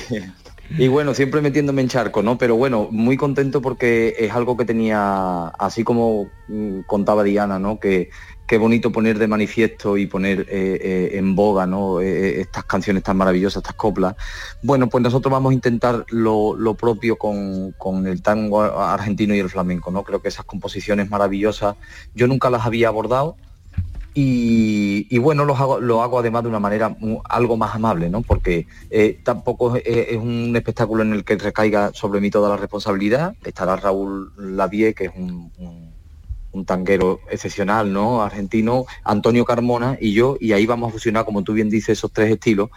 bueno, siempre metiéndome en charco, ¿no? Pero bueno, muy contento porque es algo que tenía, así como mm, contaba Diana, ¿no? Que qué bonito poner de manifiesto y poner eh, eh, en boga, ¿no? Eh, estas canciones tan maravillosas, estas coplas. Bueno, pues nosotros vamos a intentar lo, propio con, con, el tango argentino y el flamenco, ¿no? Creo que esas composiciones maravillosas yo nunca las había abordado y, bueno, lo hago, lo hago además de una manera algo más amable, ¿no? Porque eh, tampoco es, un espectáculo en el que recaiga sobre mí toda la responsabilidad. Estará Raúl Lavie, que es un, tanguero excepcional, ¿no? Argentino, Antonio Carmona y yo, y ahí vamos a fusionar, como tú bien dices, esos tres estilos.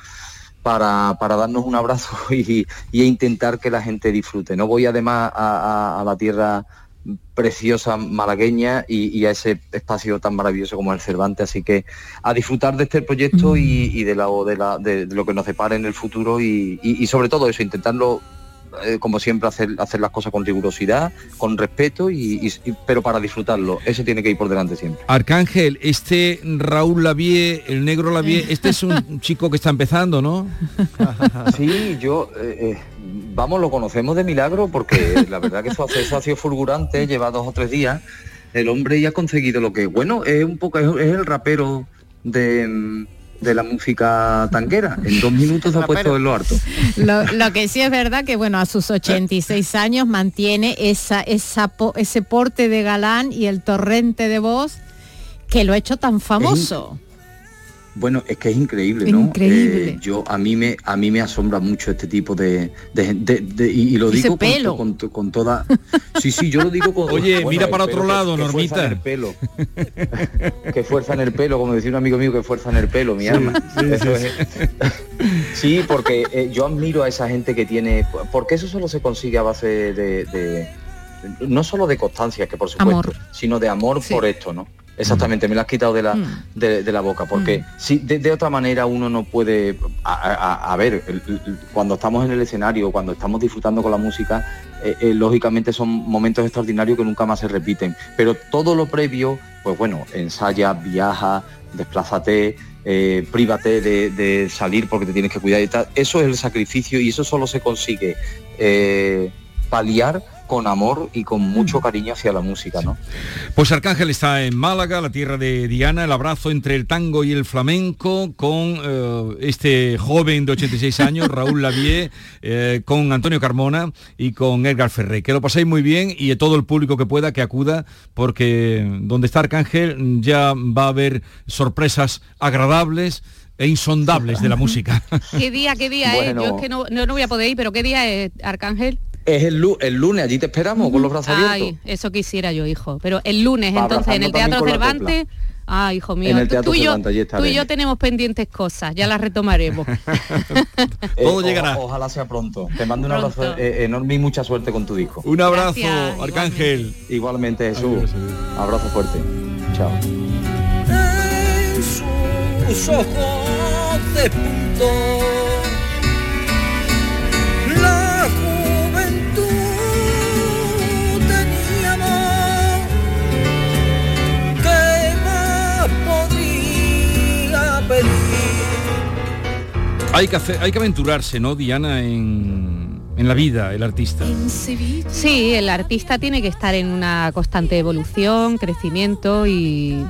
Para, darnos un abrazo y, y, intentar que la gente disfrute. No voy además a la tierra preciosa malagueña y, a ese espacio tan maravilloso como el Cervantes. Así que a disfrutar de este proyecto y, de, la, de, de, lo que nos depara en el futuro y, sobre todo eso, intentarlo eh, como siempre, hacer, hacer las cosas con rigurosidad, con respeto, y, pero para disfrutarlo. Eso tiene que ir por delante siempre. Arcángel, este Raúl Lavie, el negro Lavie, este es un chico que está empezando, ¿no? Sí, yo... Eh, eh, vamos, lo conocemos de milagro porque la verdad que su acceso ha sido fulgurante, lleva dos o tres días. El hombre ya ha conseguido lo que, bueno, es un poco, es el rapero de, de la música tanquera. En dos minutos ha puesto en lo harto. Lo, que sí es verdad que bueno, a sus 86 años mantiene esa, esa ese porte de galán y el torrente de voz que lo ha hecho tan famoso. Bueno, es que es increíble, ¿no? Increíble. Eh, yo a mí me a mí me asombra mucho este tipo de, de, y, lo digo con, con, toda. Sí, sí, yo lo digo con. Oye, mira para otro lado, Normita. el pelo. que fuerza en el pelo, como decía un amigo mío, que fuerza en el pelo, mi alma. Sí, porque eh, yo admiro a esa gente que tiene, porque eso solo se consigue a base de, no solo de constancia, que por supuesto, sino de amor por esto, ¿no? Exactamente, me lo has quitado de la, mm. de, la boca, porque mm. si de, otra manera uno no puede, a, ver, cuando estamos en el escenario, cuando estamos disfrutando con la música, eh, eh, lógicamente son momentos extraordinarios que nunca más se repiten, pero todo lo previo, pues bueno, ensaya, viaja, desplázate, eh, prívate de, salir porque te tienes que cuidar y tal, eso es el sacrificio y eso solo se consigue paliar con amor y con mucho mm. cariño hacia la música, ¿no? Pues Arcángel está en Málaga, la tierra de Diana, el abrazo entre el tango y el flamenco con eh, este joven de 86 años, Raúl Lavie, eh, con Antonio Carmona y con Edgar Ferré. Que lo paséis muy bien y todo el público que pueda que acuda, porque donde está Arcángel ya va a haber sorpresas agradables e insondables de la música. ¿Qué día, qué día es? Bueno. Yo es que no, no, no voy a poder ir, pero ¿qué día es, Arcángel? Es el, el lunes, allí te esperamos con los brazos abiertos. Ay, eso quisiera yo, hijo. Pero el lunes, entonces, en el Teatro Cervantes... Ah, hijo mío, En el tú- Teatro tú, y yo, Cervantes, allí tú y estaremos. yo tenemos pendientes cosas, ya las retomaremos. Todo llegará. ojalá sea pronto. Te mando un abrazo eh, enorme y mucha suerte con tu disco. Un abrazo, Gracias, Arcángel. Igualmente, Jesús. Abrazo fuerte. Chao. En sus ojos despuntó la Hay que, hacer, hay que aventurarse, ¿no, Diana, en, en la vida, el artista? Sí, el artista tiene que estar en una constante evolución, crecimiento y,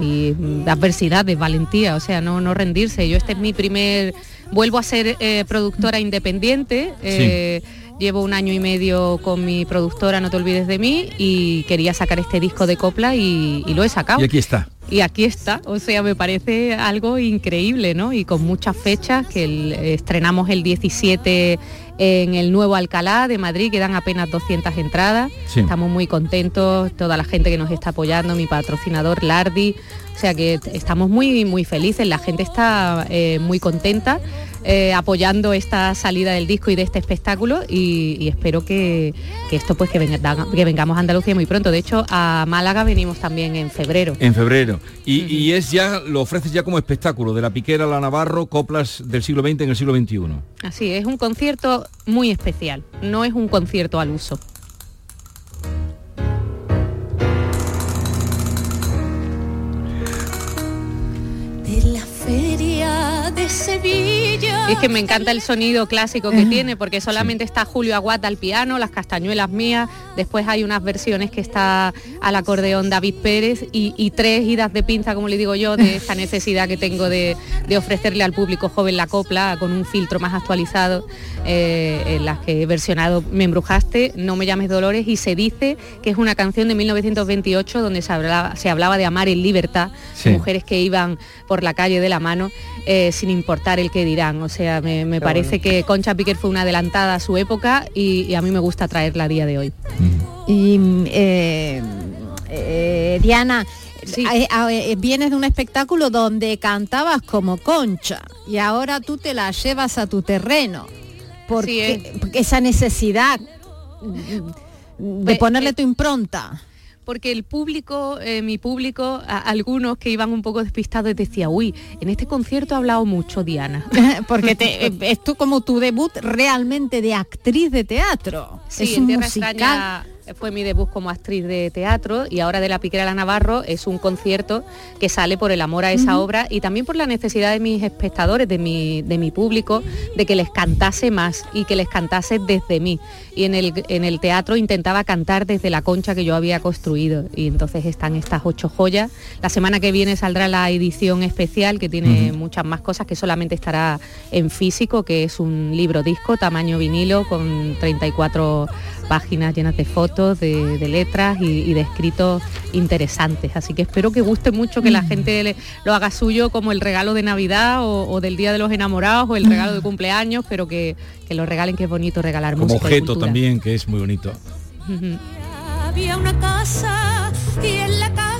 y adversidades, valentía, o sea, no, no rendirse. Yo este es mi primer, vuelvo a ser eh, productora independiente. eh, Llevo un año y medio con mi productora No te olvides de mí y quería sacar este disco de copla y, y lo he sacado. Y aquí está. Y aquí está, o sea, me parece algo increíble, ¿no? Y con muchas fechas, que el- estrenamos el 17 en el nuevo Alcalá de Madrid, quedan apenas 200 entradas. Sí. Estamos muy contentos, toda la gente que nos está apoyando, mi patrocinador Lardi, o sea que estamos muy, muy felices, la gente está eh, muy contenta. Eh, apoyando esta salida del disco y de este espectáculo y, y espero que, que esto pues que, venga- que vengamos a Andalucía muy pronto. De hecho, a Málaga venimos también en febrero. En febrero. Y, y es ya, lo ofreces ya como espectáculo, de la piquera a la Navarro, coplas del siglo XX en el siglo XXI. Así, es un concierto muy especial, no es un concierto al uso. De Sevilla. Y es que me encanta el sonido clásico que tiene, porque solamente está Julio Aguada al piano, las castañuelas mías, después hay unas versiones que está al acordeón David Pérez y, y tres idas de pinza, como le digo yo, de esta necesidad que tengo de, de ofrecerle al público joven la copla con un filtro más actualizado, eh, en las que he versionado Me embrujaste, No me llames Dolores y se dice que es una canción de 1928 donde se hablaba, se hablaba de amar en libertad, Sí. de mujeres que iban por la calle de la mano eh, sin importar el que dirán. O sea, me, parece bueno. que Concha Piquer fue una adelantada a su época y, y a mí me gusta traerla a día de hoy. Y eh, eh, Diana, eh, eh, vienes de un espectáculo donde cantabas como concha y ahora tú te la llevas a tu terreno. Porque, porque esa necesidad de Ve- ponerle tu impronta. Porque el público, eh, mi público, a- algunos que iban un poco despistados decía, uy, en este concierto ha hablado mucho Diana. Porque te, eh, es tú como tu debut realmente de actriz de teatro. Sí, es un musical. Extraña fue mi debut como actriz de teatro y ahora de La Piquera la Navarro es un concierto que sale por el amor a esa obra y también por la necesidad de mis espectadores, de mi, de mi público, de que les cantase más y que les cantase desde mí. Y en el, en el teatro intentaba cantar desde la concha que yo había construido y entonces están estas ocho joyas. La semana que viene saldrá la edición especial que tiene muchas más cosas que solamente estará en físico, que es un libro disco tamaño vinilo con 34 páginas llenas de fotos, de, de letras y, y de escritos interesantes. Así que espero que guste mucho, que la gente le- lo haga suyo como el regalo de Navidad o, o del Día de los Enamorados o el regalo de cumpleaños, pero que, que lo regalen, que es bonito regalar Como música objeto también, que es muy bonito. Había una casa y en la casa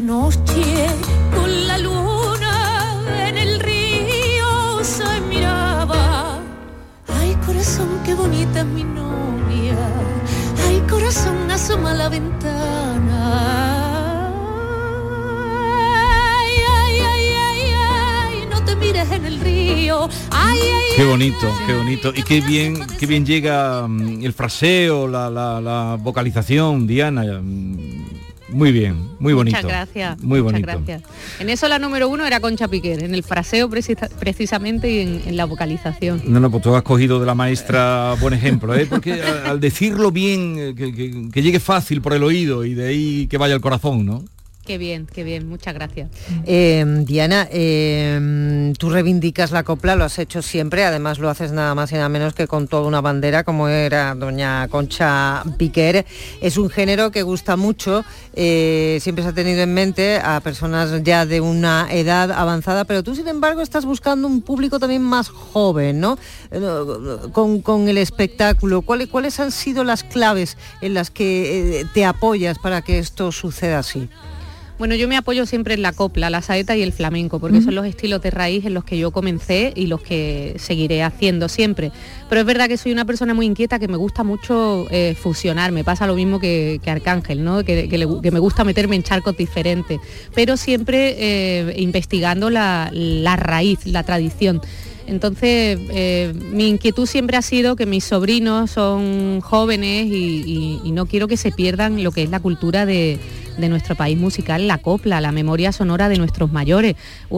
la noche con la luna en el río se miraba. Ay corazón qué bonita es mi novia. Ay corazón asoma la ventana. Ay, ay, ay, ay, ay, no te mires en el río. Ay, ay, Qué bonito, qué bonito. Y qué bien, qué bien llega mm, el fraseo, la, la- la vocalización, Diana. Muy bien, muy bonito. Muchas gracias. Muy muchas bonito. gracias. En eso la número uno era Concha Piquer, en el fraseo precisa- precisamente y en, en la vocalización. No, no, pues tú has cogido de la maestra buen ejemplo, ¿eh? porque al decirlo bien, eh, que, que- que llegue fácil por el oído y de ahí que vaya al corazón, ¿no? Qué bien, qué bien, muchas gracias. Eh, Diana, eh, tú reivindicas la copla, lo has hecho siempre, además lo haces nada más y nada menos que con toda una bandera como era doña Concha Piquer. Es un género que gusta mucho, eh, siempre se ha tenido en mente a personas ya de una edad avanzada, pero tú sin embargo estás buscando un público también más joven, ¿no? Eh, Con, el espectáculo. ¿Cuáles, ¿Cuáles han sido las claves en las que te apoyas para que esto suceda así? Bueno, yo me apoyo siempre en la copla, la saeta y el flamenco, porque son los estilos de raíz en los que yo comencé y los que seguiré haciendo siempre. Pero es verdad que soy una persona muy inquieta que me gusta mucho eh, fusionar, me pasa lo mismo que, que Arcángel, ¿no? que, que le- que me gusta meterme en charcos diferentes, pero siempre eh, investigando la, la raíz, la tradición. Entonces, eh, mi inquietud siempre ha sido que mis sobrinos son jóvenes y, no quiero que se pierdan lo que es la cultura de, de nuestro país musical, la copla, la memoria sonora de nuestros mayores.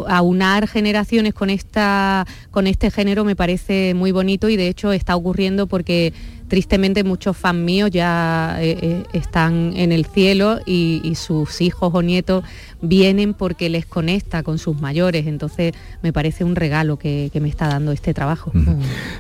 Aunar generaciones con, esta, con este género me parece muy bonito y de hecho está ocurriendo porque tristemente muchos fans míos ya eh, eh, están en el cielo y, y sus hijos o nietos vienen porque les conecta con sus mayores. Entonces me parece un regalo que, que me está dando este trabajo.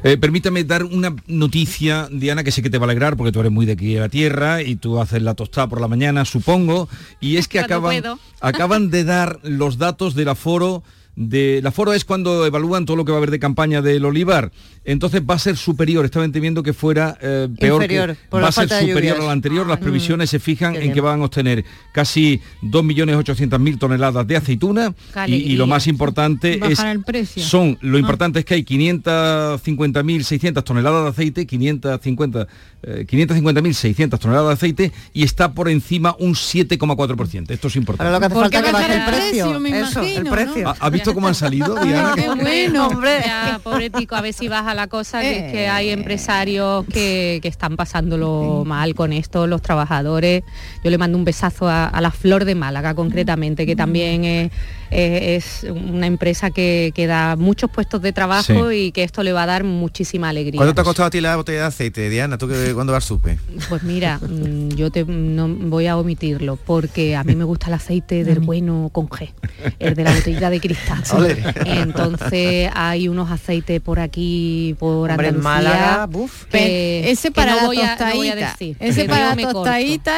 Eh, permítame dar una noticia, Diana, que sé que te va a alegrar porque tú eres muy de aquí a la tierra y tú haces la tostada por la mañana, supongo, y es que acaban, acaban de dar los datos del aforo. De, el aforo es cuando evalúan todo lo que va a haber de campaña del olivar. Entonces va a ser superior, estaba entendiendo que fuera eh, peor, que- Inferior, por va la a ser superior lluvias. al anterior. Las Ah, previsiones se fijan qué en que van a obtener casi 2.800.000 toneladas de aceituna y, y lo más importante es Bajar el precio. son lo Ah. importante es que hay 550.600 toneladas de aceite, 550, eh, 550.600 toneladas de aceite y está por encima un 7,4%. Esto es importante. Ahora lo que hace ¿Por falta que baje el precio. precio, me Eso, el imagino, precio. ¿Ha, ha visto cómo han salido, Diana? Qué bueno. Hombre. Ya, pobre tico, a ver si baja la cosa, que es que hay Eh. empresarios que, que están pasándolo mal con esto, los trabajadores. Yo le mando un besazo a, a la Flor de Málaga, concretamente, que también es, es una empresa que, que da muchos puestos de trabajo Sí. y que esto le va a dar muchísima alegría. ¿Cuánto te ha costado a ti la botella de aceite, Diana? ¿Tú que, cuándo vas supe? Pues mira, mm, yo te, no voy a omitirlo porque a mí me gusta el aceite del bueno con G, el de la botellita de cristal. Ole. Entonces hay unos aceites por aquí, por Hombre, en Andalucía, Málaga, que- Ese para no la no tostadita. Ese para la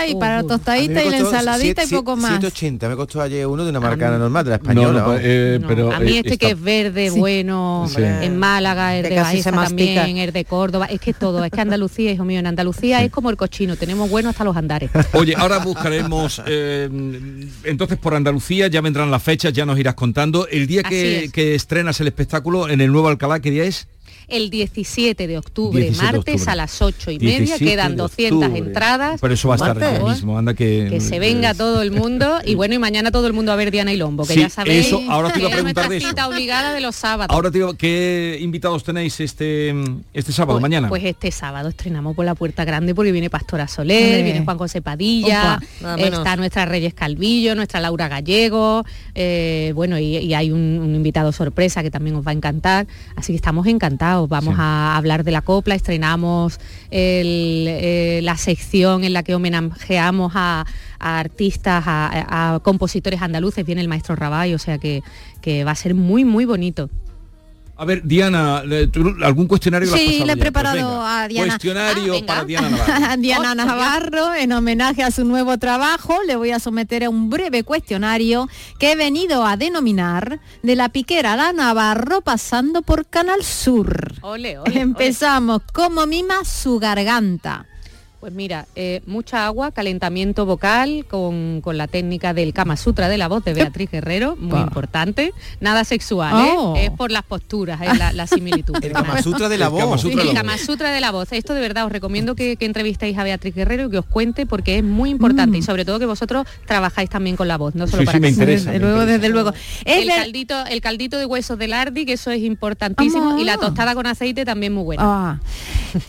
y para la Uh, uh. tostadita y la ensaladita y poco más. 780 me costó ayer uno de una marca mí- normal, de la española. no, eh, No, pero a mí eh, este está- que es verde, bueno, Sí. en Málaga, el de Baeza también, el de Córdoba, es que todo, es que Andalucía, hijo mío, en Andalucía es como el cochino, tenemos bueno hasta los andares. Oye, ahora buscaremos, eh, entonces por Andalucía ya vendrán las fechas, ya nos irás contando. El día que, es. que estrenas el espectáculo en el Nuevo Alcalá, ¿qué día es? El 17 de octubre, 17 de martes octubre. a las 8 y media, 17 quedan de 200 octubre. entradas. Pero eso va a estar ya mismo, anda que... Que se venga todo el mundo y bueno, y mañana todo el mundo a ver Diana y Lombo, que Sí, ya sabéis eso, ahora te iba a que es preguntar nuestra de eso. cita obligada de los sábados. Ahora te digo, ¿qué invitados tenéis este, este sábado, Pues- mañana? Pues este sábado estrenamos por la Puerta Grande porque viene Pastora Soler, Hombre. viene Juan José Padilla, Opa, está nuestra Reyes Calvillo, nuestra Laura Gallego, eh, bueno, y, y hay un, un invitado sorpresa que también os va a encantar, así que estamos encantados. Vamos Sí. a hablar de la copla, estrenamos el, eh, la sección en la que homenajeamos a, a artistas, a, a compositores andaluces, viene el maestro Rabay, o sea que, que va a ser muy, muy bonito. A ver, Diana, eh, ¿tú algún cuestionario Sí, le he? Pues preparado venga, a Diana. Cuestionario Ah, para Diana Navarro. Diana Oh, Navarro, en homenaje a su nuevo trabajo, le voy a someter a un breve cuestionario que he venido a denominar de la piquera a la Navarro pasando por Canal Sur. Ole, ole, ole. Empezamos, ¿cómo mima su garganta? Pues mira, eh, mucha agua, calentamiento vocal con, con la técnica del Kama Sutra de la voz de Beatriz Guerrero, muy Pa. importante. Nada sexual, ¿eh? Oh. es por las posturas, es la, la similitud. El Kama Sutra de la El Kama voz. Sutra el la Kama Sutra de la voz. Esto de verdad os recomiendo que, que entrevistéis a Beatriz Guerrero y que os cuente porque es muy importante y sobre todo que vosotros trabajáis también con la voz, no solo Sí, para sí, me interesa. Desde luego, desde luego. Es El caldito, el caldito de huesos del ardi, que eso es importantísimo, Ah. y la tostada con aceite también muy buena. Ah.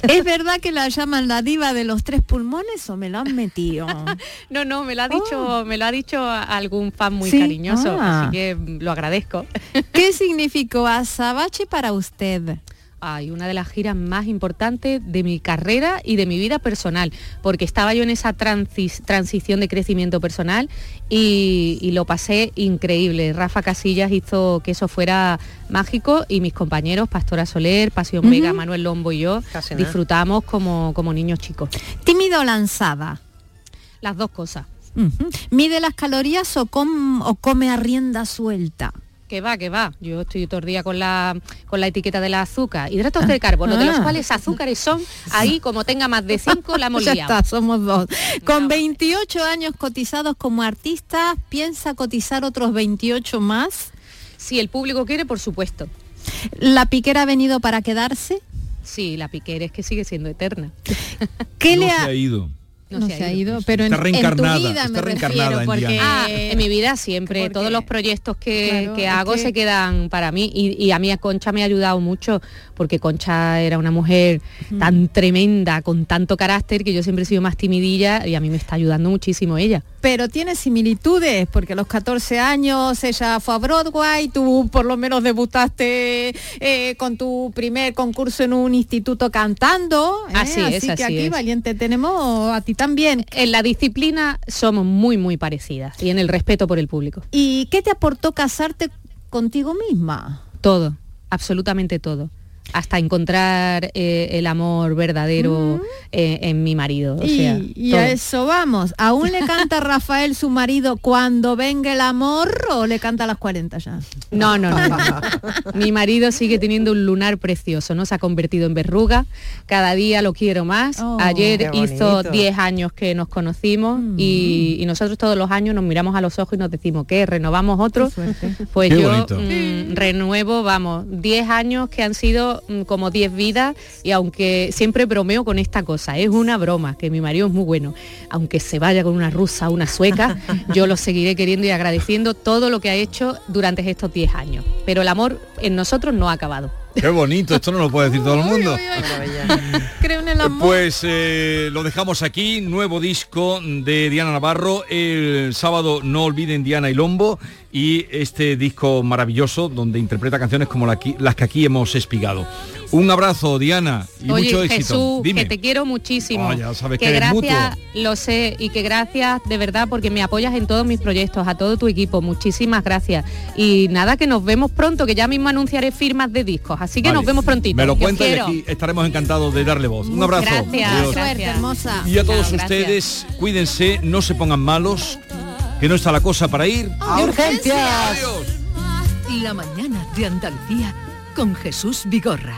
¿Es verdad que la llaman la diva de los tres pulmones o me lo han metido? No, no, me lo ha dicho, me lo ha dicho algún fan muy Sí, cariñoso, ah. así que mm, lo agradezco. ¿Qué significó azabache para usted? Ay, una de las giras más importantes de mi carrera y de mi vida personal, porque estaba yo en esa transis- transición de crecimiento personal y, y lo pasé increíble. Rafa Casillas hizo que eso fuera mágico y mis compañeros, Pastora Soler, Pasión Ujú. Vega, Manuel Lombo y yo, Casi nada. disfrutamos como, como niños chicos. ¿Tímido o lanzada? Las dos cosas. ¿Mide las calorías o, com- o come a rienda suelta? Que va, que va. Yo estoy todo el día con la, con la etiqueta de la azúcar. Hidratos de carbono, de los Ah. cuales azúcares son, ahí como tenga más de cinco, la hemos Ya liado. está, somos dos. Con 28 años cotizados como artista, ¿piensa cotizar otros 28 más? Si el público quiere, por supuesto. ¿La piquera ha venido para quedarse? Sí, la piquera es que sigue siendo eterna. ¿Qué no le ha ido. No, se ha ido, pero en, Está en tu reencarnada, vida está me reencarnada refiero, en porque Diana. Ah, en mi vida siempre, todos los proyectos que, Claro, que es hago que- se quedan para mí y, y a mí a Concha me ha ayudado mucho porque Concha era una mujer tan tremenda, con tanto carácter que yo siempre he sido más timidilla y a mí me está ayudando muchísimo ella. Pero tiene similitudes, porque a los 14 años ella fue a Broadway, tú por lo menos debutaste eh, con tu primer concurso en un instituto cantando. ¿eh? Así es, que así aquí, es. Valiente, tenemos a ti también. En la disciplina somos muy, muy parecidas y en el respeto por el público. ¿Y qué te aportó casarte contigo misma? Todo, absolutamente todo. Hasta encontrar eh, el amor verdadero eh, en mi marido. O y sea, y todo. a eso vamos. ¿Aún le canta Rafael su marido cuando venga el amor o le canta a las 40 ya? No, no, no, no. Mi marido sigue teniendo un lunar precioso, ¿no? Se ha convertido en verruga. Cada día lo quiero más. Oh, Ayer hizo bonito. 10 años que nos conocimos Mm. y, y nosotros todos los años nos miramos a los ojos y nos decimos, ¿qué? ¿Renovamos otro? Pues Qué yo mm, renuevo, vamos, 10 años que han sido mm, como 10 vidas y aunque siempre bromeo con esta cosa, es una broma, que mi marido es muy bueno, aunque se vaya con una rusa, una sueca, yo lo seguiré queriendo y agradeciendo todo lo que ha hecho durante estos 10 años. Pero el amor en nosotros no ha acabado. Qué bonito, esto no lo puede decir todo el mundo. Creo en el amor. Pues eh, lo dejamos aquí, nuevo disco de Diana Navarro. El sábado no olviden Diana y Lombo y este disco maravilloso donde interpreta canciones como la las que aquí hemos espigado. Un abrazo, Diana, y Oye, mucho éxito. Jesús, Dime. que te quiero muchísimo. Oh, ya sabes que que gracias, lo sé, y que gracias de verdad porque me apoyas en todos mis proyectos, a todo tu equipo. Muchísimas gracias. Y nada, que nos vemos pronto, que ya mismo anunciaré firmas de discos. Así que Vale. nos vemos prontito. Me lo que os cuenta y aquí estaremos encantados de darle voz. Un abrazo. Gracias, Adiós. Suerte, hermosa. Y a todos ustedes, cuídense, no se pongan malos, que no está la cosa para ir. ¡A urgencias! Adiós. La mañana de Andalucía con Jesús Vigorra.